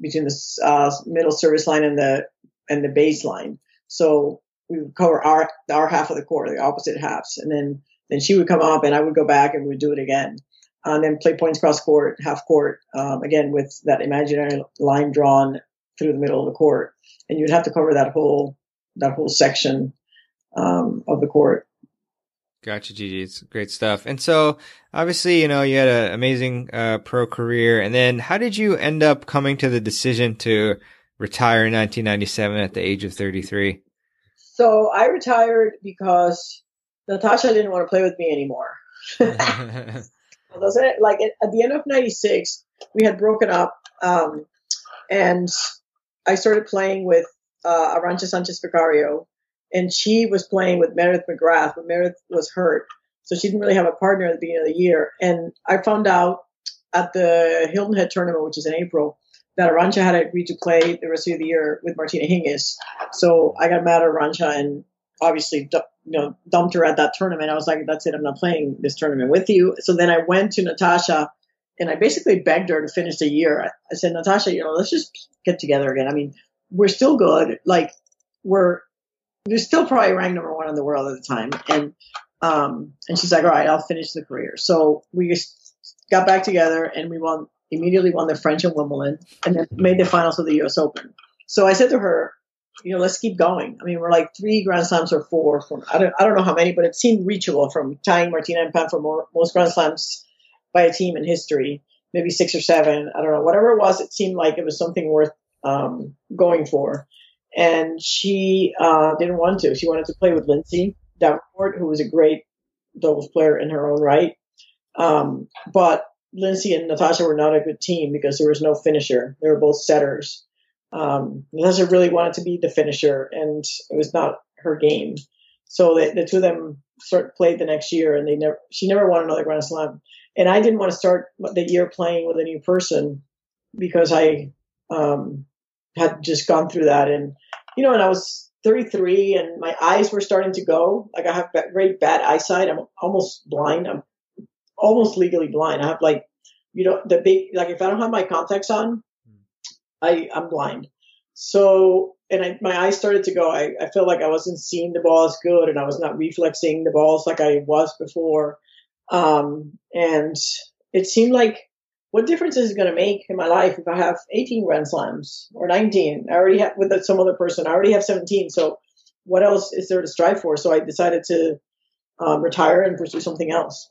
between the uh, middle service line and the and the baseline. So we would cover our our half of the court, the opposite halves, and then then she would come up and I would go back and we would do it again. And then play points cross court, half court, um, again with that imaginary line drawn through the middle of the court, and you'd have to cover that whole that whole section um, of the court. Gotcha, Gigi. It's great stuff. And so, obviously, you know, you had an amazing uh, pro career. And then, how did you end up coming to the decision to retire in 1997 at the age of 33? So, I retired because Natasha didn't want to play with me anymore. like at the end of 96, we had broken up. Um, and I started playing with uh, Arantxa Sanchez Vicario and she was playing with Meredith McGrath, but Meredith was hurt, so she didn't really have a partner at the beginning of the year. And I found out at the Hilton Head tournament, which is in April, that Arantxa had agreed to play the rest of the year with Martina Hingis. So I got mad at Arantxa and obviously you know dumped her at that tournament. I was like, that's it, I'm not playing this tournament with you. So then I went to Natasha and I basically begged her to finish the year. I said, Natasha, you know, let's just get together again. I mean, we're still good. Like we're was still probably ranked number one in the world at the time. And um, and she's like, all right, I'll finish the career. So we just got back together and we won immediately won the French and Wimbledon and then made the finals of the US Open. So I said to her, you know, let's keep going. I mean, we're like three Grand Slams or four from I don't I don't know how many, but it seemed reachable from tying Martina and Pam for more, most Grand Slams by a team in history, maybe six or seven. I don't know, whatever it was. It seemed like it was something worth um, going for. And she uh, didn't want to. She wanted to play with Lindsay Davenport, who was a great doubles player in her own right. Um, but Lindsay and Natasha were not a good team because there was no finisher. They were both setters. Um, Natasha really wanted to be the finisher, and it was not her game. So the, the two of them sort played the next year, and they never. She never won another Grand Slam, and I didn't want to start the year playing with a new person because I um, had just gone through that, and you know, and I was 33, and my eyes were starting to go. Like I have very bad eyesight. I'm almost blind. I'm almost legally blind. I have like, you know, the big like if I don't have my contacts on, I I'm blind. So and I, my eyes started to go. I, I felt like I wasn't seeing the ball as good, and I was not reflexing the balls like I was before. Um, and it seemed like what difference is it going to make in my life if I have 18 Grand Slams or 19? I already have with some other person. I already have 17. So what else is there to strive for? So I decided to um, retire and pursue something else.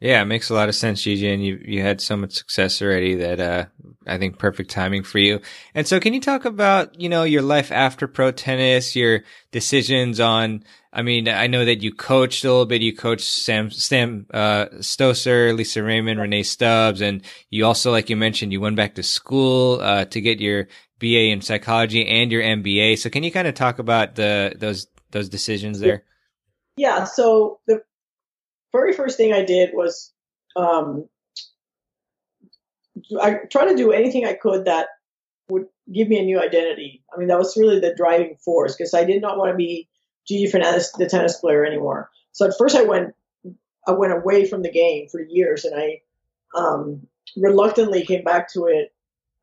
Yeah, it makes a lot of sense, Gigi, and you you had so much success already that uh, I think perfect timing for you. And so, can you talk about you know your life after pro tennis, your decisions on? I mean, I know that you coached a little bit. You coached Sam Sam uh, Stosur, Lisa Raymond, Rennae Stubbs, and you also, like you mentioned, you went back to school uh, to get your BA in psychology and your MBA. So, can you kind of talk about the those those decisions there? Yeah. So the very first thing I did was um, I tried to do anything I could that would give me a new identity. I mean, that was really the driving force because I did not want to be Gigi Fernandez, the tennis player, anymore. So at first, I went I went away from the game for years, and I um, reluctantly came back to it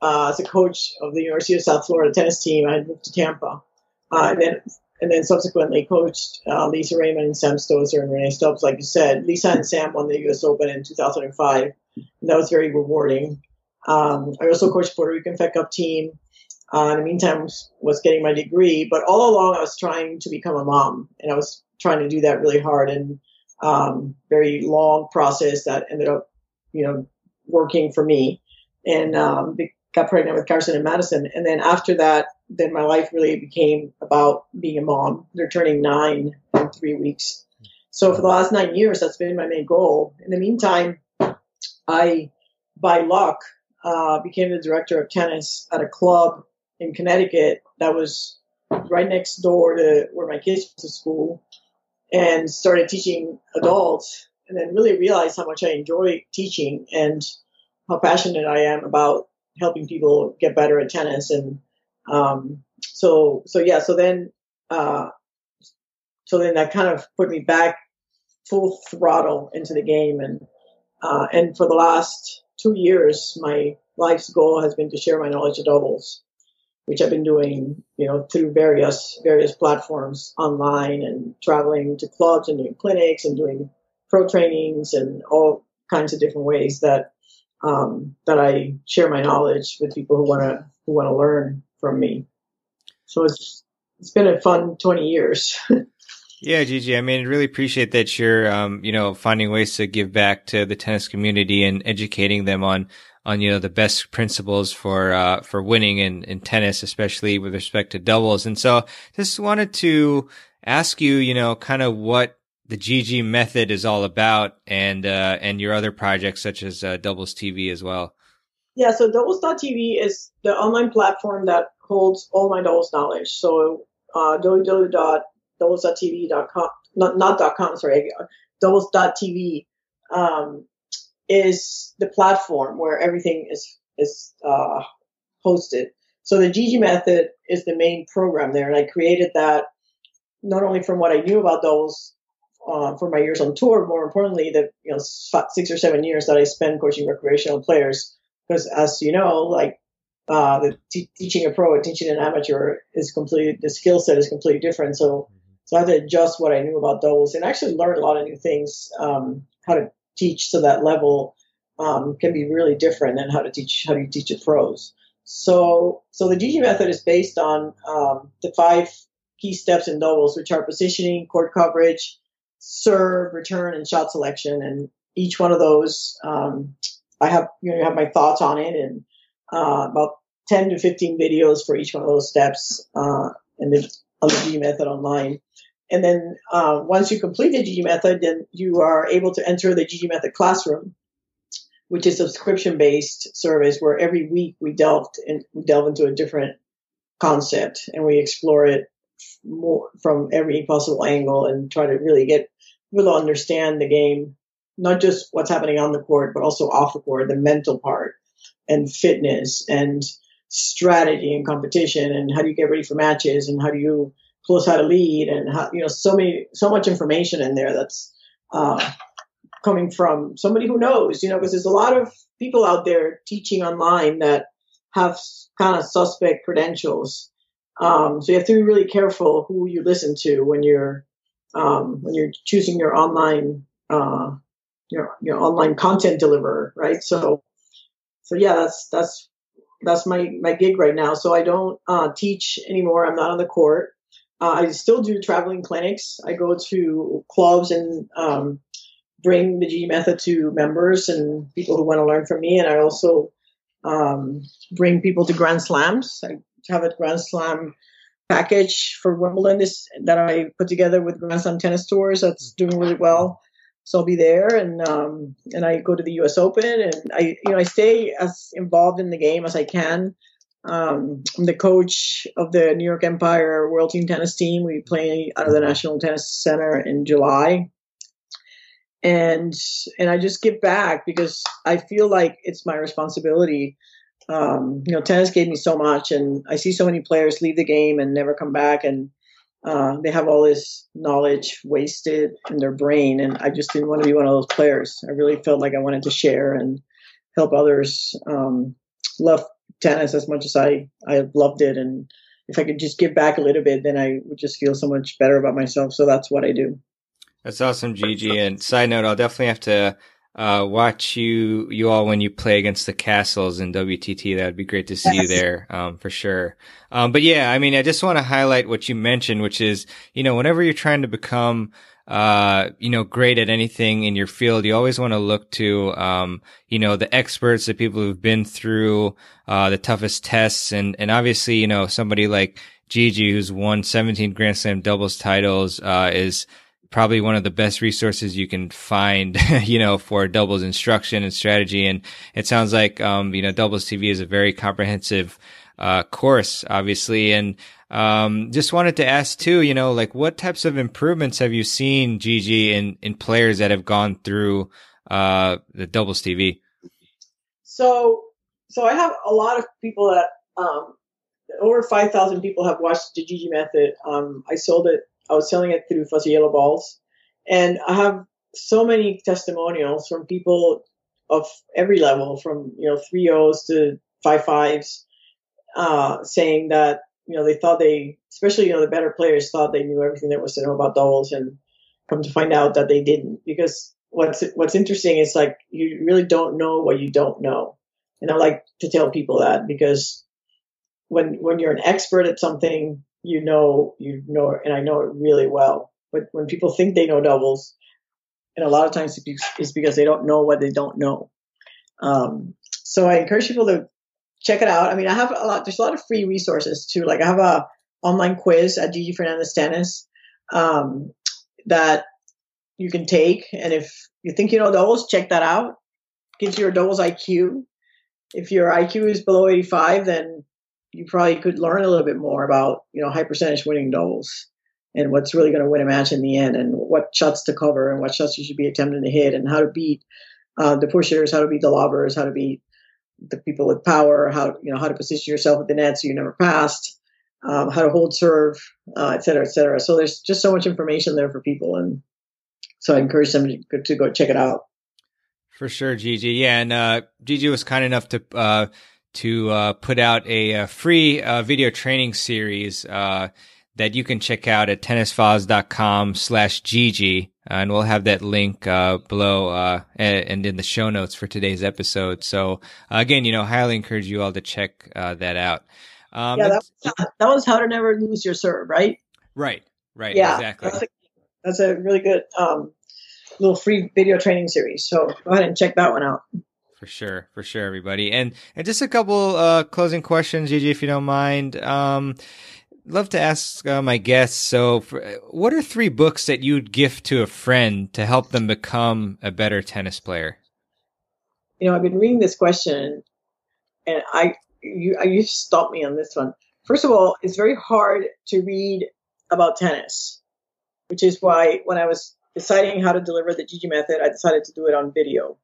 uh, as a coach of the University of South Florida tennis team. I moved to Tampa, uh, and then and then subsequently coached uh, Lisa Raymond and Sam Stosur and Rennae Stubbs, like you said. Lisa and Sam won the U.S. Open in 2005, and that was very rewarding. Um, I also coached Puerto Rican Fed Cup team. Uh, in the meantime, was getting my degree, but all along I was trying to become a mom, and I was trying to do that really hard and um, very long process that ended up, you know, working for me. And um, got pregnant with Carson and Madison, and then after that, then my life really became about being a mom. They're turning nine in three weeks. So for the last nine years, that's been my main goal. In the meantime, I, by luck, uh, became the director of tennis at a club in Connecticut that was right next door to where my kids went to school and started teaching adults and then really realized how much I enjoy teaching and how passionate I am about helping people get better at tennis and um, so so yeah, so then uh, so then that kind of put me back full throttle into the game, and uh, and for the last two years, my life's goal has been to share my knowledge of doubles, which I've been doing, you know, through various various platforms online and traveling to clubs and doing clinics and doing pro trainings and all kinds of different ways that um, that I share my knowledge with people who want to who want to learn from me. So it's it's been a fun 20 years. yeah, Gigi. I mean, I really appreciate that you're, um, you know, finding ways to give back to the tennis community and educating them on, on, you know, the best principles for, uh, for winning in, in tennis, especially with respect to doubles. And so just wanted to ask you, you know, kind of what the GG method is all about and, uh, and your other projects such as, uh, doubles TV as well. Yeah, so doubles.tv is the online platform that holds all my doubles knowledge. So uh, www.doubles.tv.com, not, not .com, sorry, doubles.tv um, is the platform where everything is is uh, hosted. So the GG method is the main program there, and I created that not only from what I knew about those uh, for my years on tour, more importantly, the you know six or seven years that I spent coaching recreational players. Because as you know, like uh, the t- teaching a pro teaching an amateur is completely the skill set is completely different. So so I had to adjust what I knew about doubles and actually learn a lot of new things. Um, how to teach to that level um, can be really different than how to teach how you teach a pros. So so the GG method is based on um, the five key steps in doubles, which are positioning, court coverage, serve, return, and shot selection. And each one of those, um, I have you know have my thoughts on it and uh, about 10 to 15 videos for each one of those steps uh, and the on the G method online. And then uh, once you complete the GG method, then you are able to enter the GG method classroom, which is a subscription based service where every week we delved and we delve into a different concept and we explore it more from every possible angle and try to really get people understand the game, not just what's happening on the court, but also off the court, the mental part and fitness and strategy and competition and how do you get ready for matches and how do you close how to lead and how you know so many so much information in there that's uh, coming from somebody who knows you know because there's a lot of people out there teaching online that have kind of suspect credentials. Um, so you have to be really careful who you listen to when you're um, when you're choosing your online uh, your your online content deliverer right so so yeah that's that's that's my my gig right now so i don't uh, teach anymore i'm not on the court uh, I still do traveling clinics. I go to clubs and um, bring the G method to members and people who want to learn from me. And I also um, bring people to Grand Slams. I have a Grand Slam package for Wimbledon this, that I put together with Grand Slam tennis tours. That's doing really well. So I'll be there, and um, and I go to the U.S. Open, and I you know I stay as involved in the game as I can. Um, I'm the coach of the New York Empire World Team Tennis Team. We play out of the National Tennis Center in July, and and I just give back because I feel like it's my responsibility. Um, you know, tennis gave me so much, and I see so many players leave the game and never come back, and uh, they have all this knowledge wasted in their brain, and I just didn't want to be one of those players. I really felt like I wanted to share and help others um, love tennis as much as I I loved it, and if I could just give back a little bit, then I would just feel so much better about myself. So that's what I do. That's awesome, Gigi. And side note, I'll definitely have to uh, watch you you all when you play against the Kastles in WTT. That would be great to see yes. you there um, for sure. Um, but yeah, I mean, I just want to highlight what you mentioned, which is you know whenever you're trying to become uh, you know, great at anything in your field, you always want to look to, um, you know, the experts, the people who've been through, uh, the toughest tests. And, and obviously, you know, somebody like Gigi, who's won 17 Grand Slam doubles titles, uh, is probably one of the best resources you can find, you know, for doubles instruction and strategy. And it sounds like, um, you know, doubles TV is a very comprehensive, uh, course, obviously. And, um, just wanted to ask too, you know, like what types of improvements have you seen, Gigi, in, in players that have gone through, uh, the doubles TV? So, so I have a lot of people that, um, over 5,000 people have watched the Gigi method. Um, I sold it, I was selling it through Fuzzy Yellow Balls. And I have so many testimonials from people of every level, from, you know, three O's to five fives, uh, saying that you know, they thought they, especially, you know, the better players thought they knew everything there was to know about doubles and come to find out that they didn't. Because what's, what's interesting is like, you really don't know what you don't know. And I like to tell people that because when, when you're an expert at something, you know, you know, and I know it really well. But when people think they know doubles, and a lot of times it's because they don't know what they don't know. Um, so I encourage people to check it out. I mean, I have a lot. There's a lot of free resources too. Like I have a online quiz at Gigi Fernandez Tennis um, that you can take, and if you think you know doubles, check that out. Gives you your doubles IQ. If your IQ is below 85, then you probably could learn a little bit more about you know high percentage winning doubles and what's really going to win a match in the end, and what shots to cover, and what shots you should be attempting to hit, and how to beat uh, the pushers, how to beat the lobbers, how to beat the people with power, how you know how to position yourself at the net so you never passed, um, how to hold serve, uh, et cetera, et cetera. So there's just so much information there for people, and so I encourage them to, to go check it out. For sure, Gigi. Yeah, and uh, Gigi was kind enough to uh, to uh, put out a, a free uh, video training series uh, that you can check out at tennisfiles.com slash Gigi. Uh, and we'll have that link uh, below uh, and in the show notes for today's episode. So again, you know, highly encourage you all to check that out. Um, yeah, that was, that was how to never lose your serve, right? Right, right, yeah, exactly. That's a, that's a really good um, little free video training series. So go ahead and check that one out. For sure, for sure, everybody. And and just a couple uh, closing questions, Gigi, if you don't mind. Um, love to ask uh, my guests. So, for, what are three books that you'd gift to a friend to help them become a better tennis player? You know, I've been reading this question, and I you you stopped me on this one. First of all, it's very hard to read about tennis, which is why when I was deciding how to deliver the Gigi method, I decided to do it on video.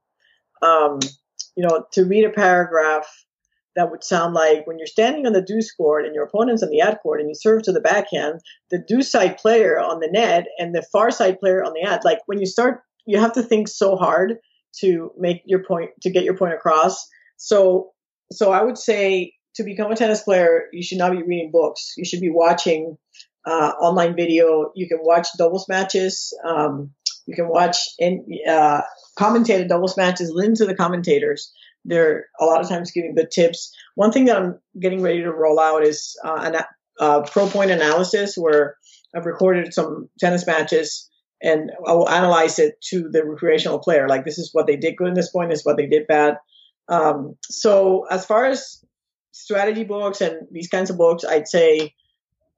Um, you know, to read a paragraph that would sound like when you're standing on the deuce court and your opponent's on the ad court and you serve to the backhand, the deuce side player on the net and the far side player on the ad. Like when you start, you have to think so hard to make your point, to get your point across. So, so I would say to become a tennis player, you should not be reading books. You should be watching uh, online video. You can watch doubles matches. Um, you can watch in, uh, commentated doubles matches, listen to the commentators. They're a lot of times giving good tips. One thing that I'm getting ready to roll out is uh, uh, pro point analysis where I've recorded some tennis matches and I will analyze it to the recreational player. Like this is what they did good in this point, this is what they did bad. Um, so as far as strategy books and these kinds of books, I'd say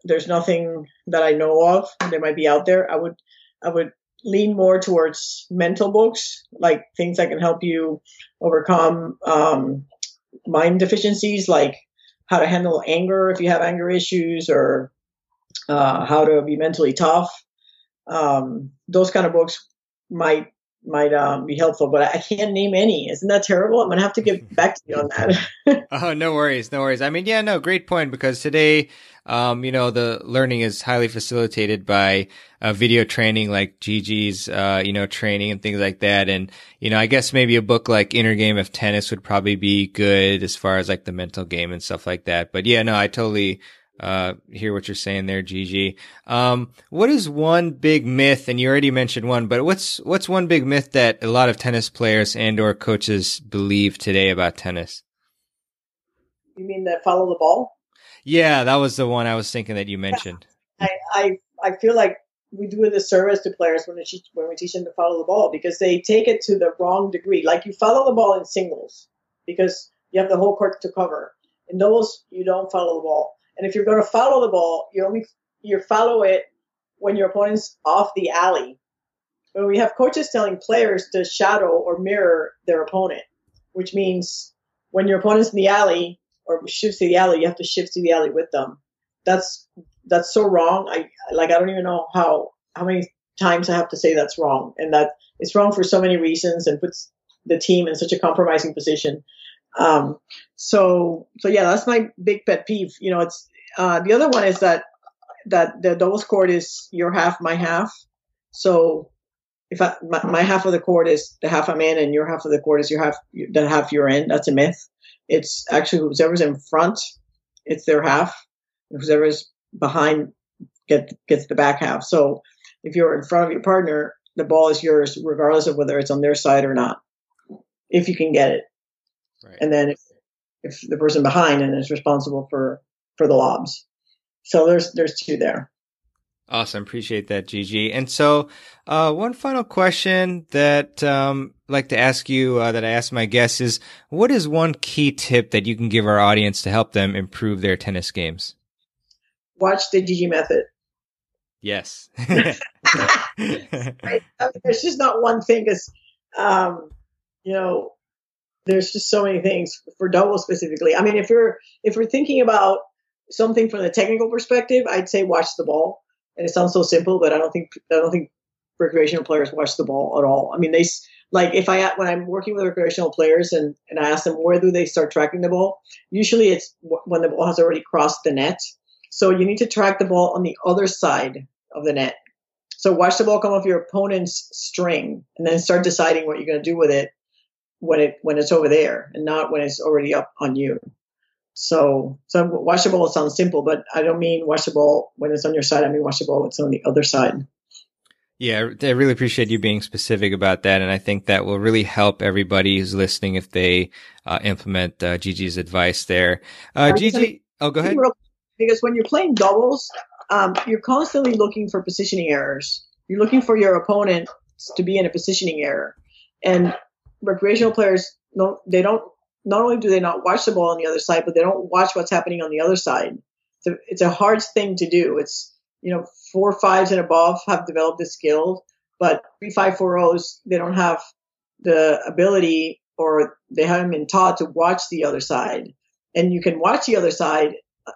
there's nothing that I know of that might be out there. I would I would lean more towards mental books, like things that can help you overcome um, mind deficiencies, like how to handle anger if you have anger issues, or uh, how to be mentally tough. Um, those kind of books might might um, be helpful, but I can't name any. Isn't that terrible? I'm gonna have to get back to you on that. oh, no worries, no worries. I mean, yeah, no, great point because today, um, you know, the learning is highly facilitated by uh, video training like Gigi's, uh, you know, training and things like that. And you know, I guess maybe a book like Inner Game of Tennis would probably be good as far as like the mental game and stuff like that. But yeah, no, I totally uh, hear what you're saying there, Gigi. Um, what is one big myth, and you already mentioned one, but what's, what's one big myth that a lot of tennis players and or coaches believe today about tennis? You mean that follow the ball? Yeah, that was the one I was thinking that you mentioned. I, I, I feel like we do a disservice to players when we, teach, when we teach them to follow the ball because they take it to the wrong degree. Like you follow the ball in singles because you have the whole court to cover. In doubles, you don't follow the ball and if you're going to follow the ball, you only you follow it when your opponent's off the alley. When we have coaches telling players to shadow or mirror their opponent, which means when your opponent's in the alley or shifts to the alley, you have to shift to the alley with them. That's that's so wrong. I like I don't even know how how many times I have to say that's wrong, and that it's wrong for so many reasons and puts the team in such a compromising position. Um, so, so yeah, that's my big pet peeve. You know, it's, uh, the other one is that, that the doubles court is your half, my half. So if I, my, my, half of the court is the half I'm in and your half of the court is your half, the half you're in, that's a myth. It's actually whoever's in front, it's their half. And whoever's behind get, gets the back half. So if you're in front of your partner, the ball is yours regardless of whether it's on their side or not, if you can get it. Right. And then if, if the person behind and is responsible for for the lobs. So there's there's two there. Awesome, appreciate that, Gigi. And so, uh, one final question that um, I'd like to ask you uh, that I ask my guests is, what is one key tip that you can give our audience to help them improve their tennis games? Watch the Gigi method. Yes. right? I mean, there's just not one thing. Because, um, you know, there's just so many things for double specifically. I mean, if you're if we're thinking about something from the technical perspective, I'd say watch the ball. And it sounds so simple, but I don't think I don't think recreational players watch the ball at all. I mean, they like if I when I'm working with recreational players and and I ask them where do they start tracking the ball, usually it's when the ball has already crossed the net. So you need to track the ball on the other side of the net. So watch the ball come off your opponent's string and then start deciding what you're going to do with it when it when it's over there and not when it's already up on you. So so ball sounds simple, but I don't mean ball when it's on your side. I mean ball when it's on the other side. Yeah, I really appreciate you being specific about that, and I think that will really help everybody who's listening if they uh, implement uh, Gigi's advice there. Uh, Gigi, oh, go ahead. Because when you're playing doubles, um, you're constantly looking for positioning errors. You're looking for your opponent to be in a positioning error, and recreational players don't. They don't. Not only do they not watch the ball on the other side, but they don't watch what's happening on the other side. It's a, it's a hard thing to do. It's you know, four fives and above have developed the skill, but three five four O's they don't have the ability or they haven't been taught to watch the other side. And you can watch the other side.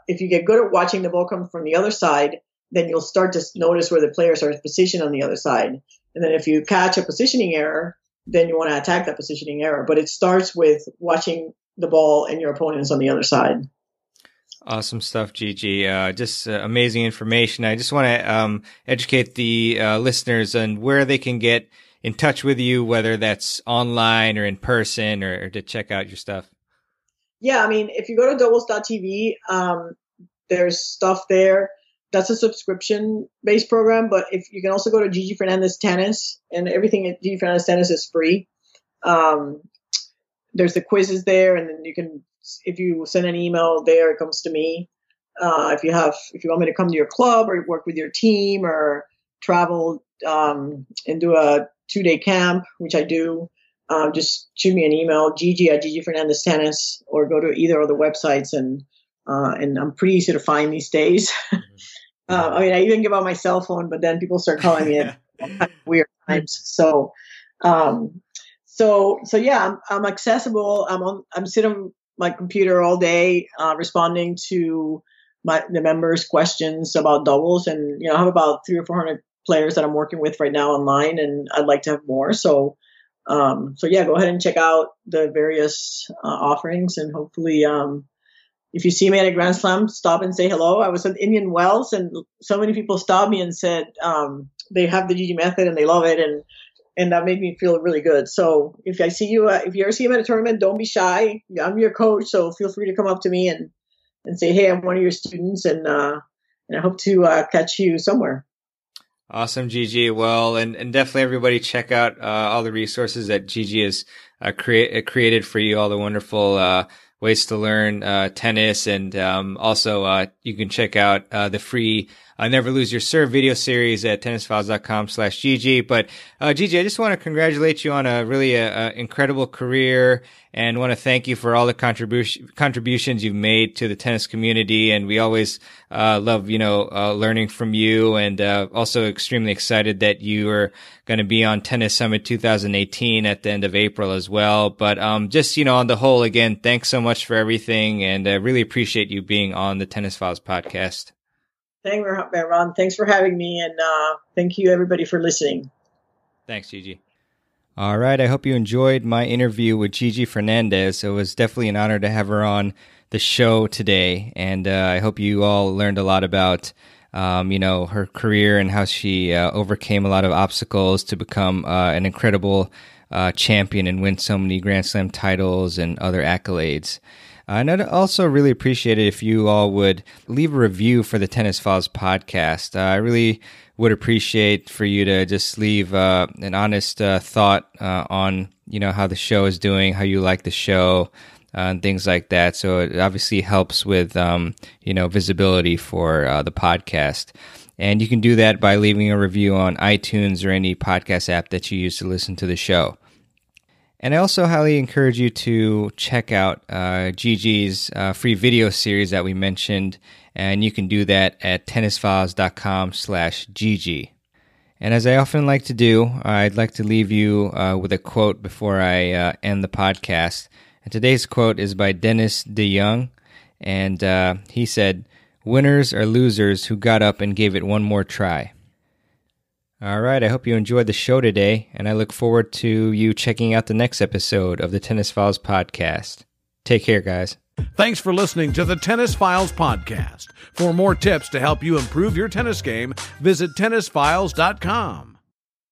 If you get good at watching the ball come from the other side, then you'll start to notice where the players are positioned on the other side. And then if you catch a positioning error, then you want to attack that positioning error. But it starts with watching the ball and your opponents on the other side. Awesome stuff, Gigi. Uh, just uh, amazing information. I just want to um, educate the uh, listeners on where they can get in touch with you, whether that's online or in person, or, or to check out your stuff. Yeah, I mean, if you go to doubles.tv, um, there's stuff there. That's a subscription based program, but if you can also go to Gigi Fernandez Tennis, and everything at Gigi Fernandez Tennis is free. Um, there's the quizzes there, and then you can if you send an email there, it comes to me. Uh, if you have, if you want me to come to your club or work with your team or travel um, and do a two day camp, which I do, um, just shoot me an email, Gigi at Gigi Fernandez Tennis, or go to either of the websites, and uh, and I'm pretty easy to find these days. uh, I mean, I even give out my cell phone, but then people start calling me at weird times. So, um, so so yeah, I'm, I'm accessible. I'm on. I'm sitting on my computer all day uh, responding to my the members' questions about doubles, and you know I have about three or four hundred players that I'm working with right now online, and I'd like to have more. So, um, so yeah, go ahead and check out the various uh, offerings, and hopefully, um, if you see me at a Grand Slam, stop and say hello. I was at Indian Wells, and so many people stopped me and said um, they have the Gigi method and they love it, and and that made me feel really good. So if I see you, uh, if you ever see him at a tournament, don't be shy. I'm your coach, so feel free to come up to me and and say, "Hey, I'm one of your students," and uh, and I hope to uh, catch you somewhere. Awesome, Gigi. Well, and, and definitely everybody check out uh, all the resources that Gigi has uh, create, uh, created for you, all the wonderful uh, ways to learn uh, tennis. And um, also, uh, you can check out the free uh, Never Lose Your Serve video series at tennisfiles.com slash Gigi. But, uh, Gigi, I just want to congratulate you on a really uh, uh incredible career and want to thank you for all the contribution, contributions you've made to the tennis community. And we always, uh, love, you know, uh, learning from you and, also extremely excited that you are going to be on Tennis Summit 2018 at the end of April as well. But, um, just, you know, on the whole, again, thanks so much for everything. And I really appreciate you being on the Tennis Files podcast. Thank you, Ron. Thanks for having me, and uh, thank you everybody for listening. Thanks, Gigi. All right. I hope you enjoyed my interview with Gigi Fernandez. It was definitely an honor to have her on the show today, and uh, I hope you all learned a lot about. Um, you know her career and how she uh, overcame a lot of obstacles to become uh, an incredible uh, champion and win so many Grand Slam titles and other accolades. Uh, and I'd also really appreciate it if you all would leave a review for the Tennis Files podcast. Uh, I really would appreciate for you to just leave uh, an honest uh, thought uh, on you know how the show is doing, how you like the show, uh, and things like that. So it obviously helps with um, you know visibility for the podcast. And you can do that by leaving a review on iTunes or any podcast app that you use to listen to the show. And I also highly encourage you to check out uh, Gigi's uh, free video series that we mentioned, and you can do that at tennisfiles.com slash Gigi. And as I often like to do, I'd like to leave you uh, with a quote before I uh, end the podcast. And today's quote is by Dennis DeYoung, and uh, he said, Winners are losers who got up and gave it one more try. All right. I hope you enjoyed the show today, and I look forward to you checking out the next episode of the Tennis Files podcast. Take care, guys. Thanks for listening to the Tennis Files podcast. For more tips to help you improve your tennis game, visit tennisfiles.com.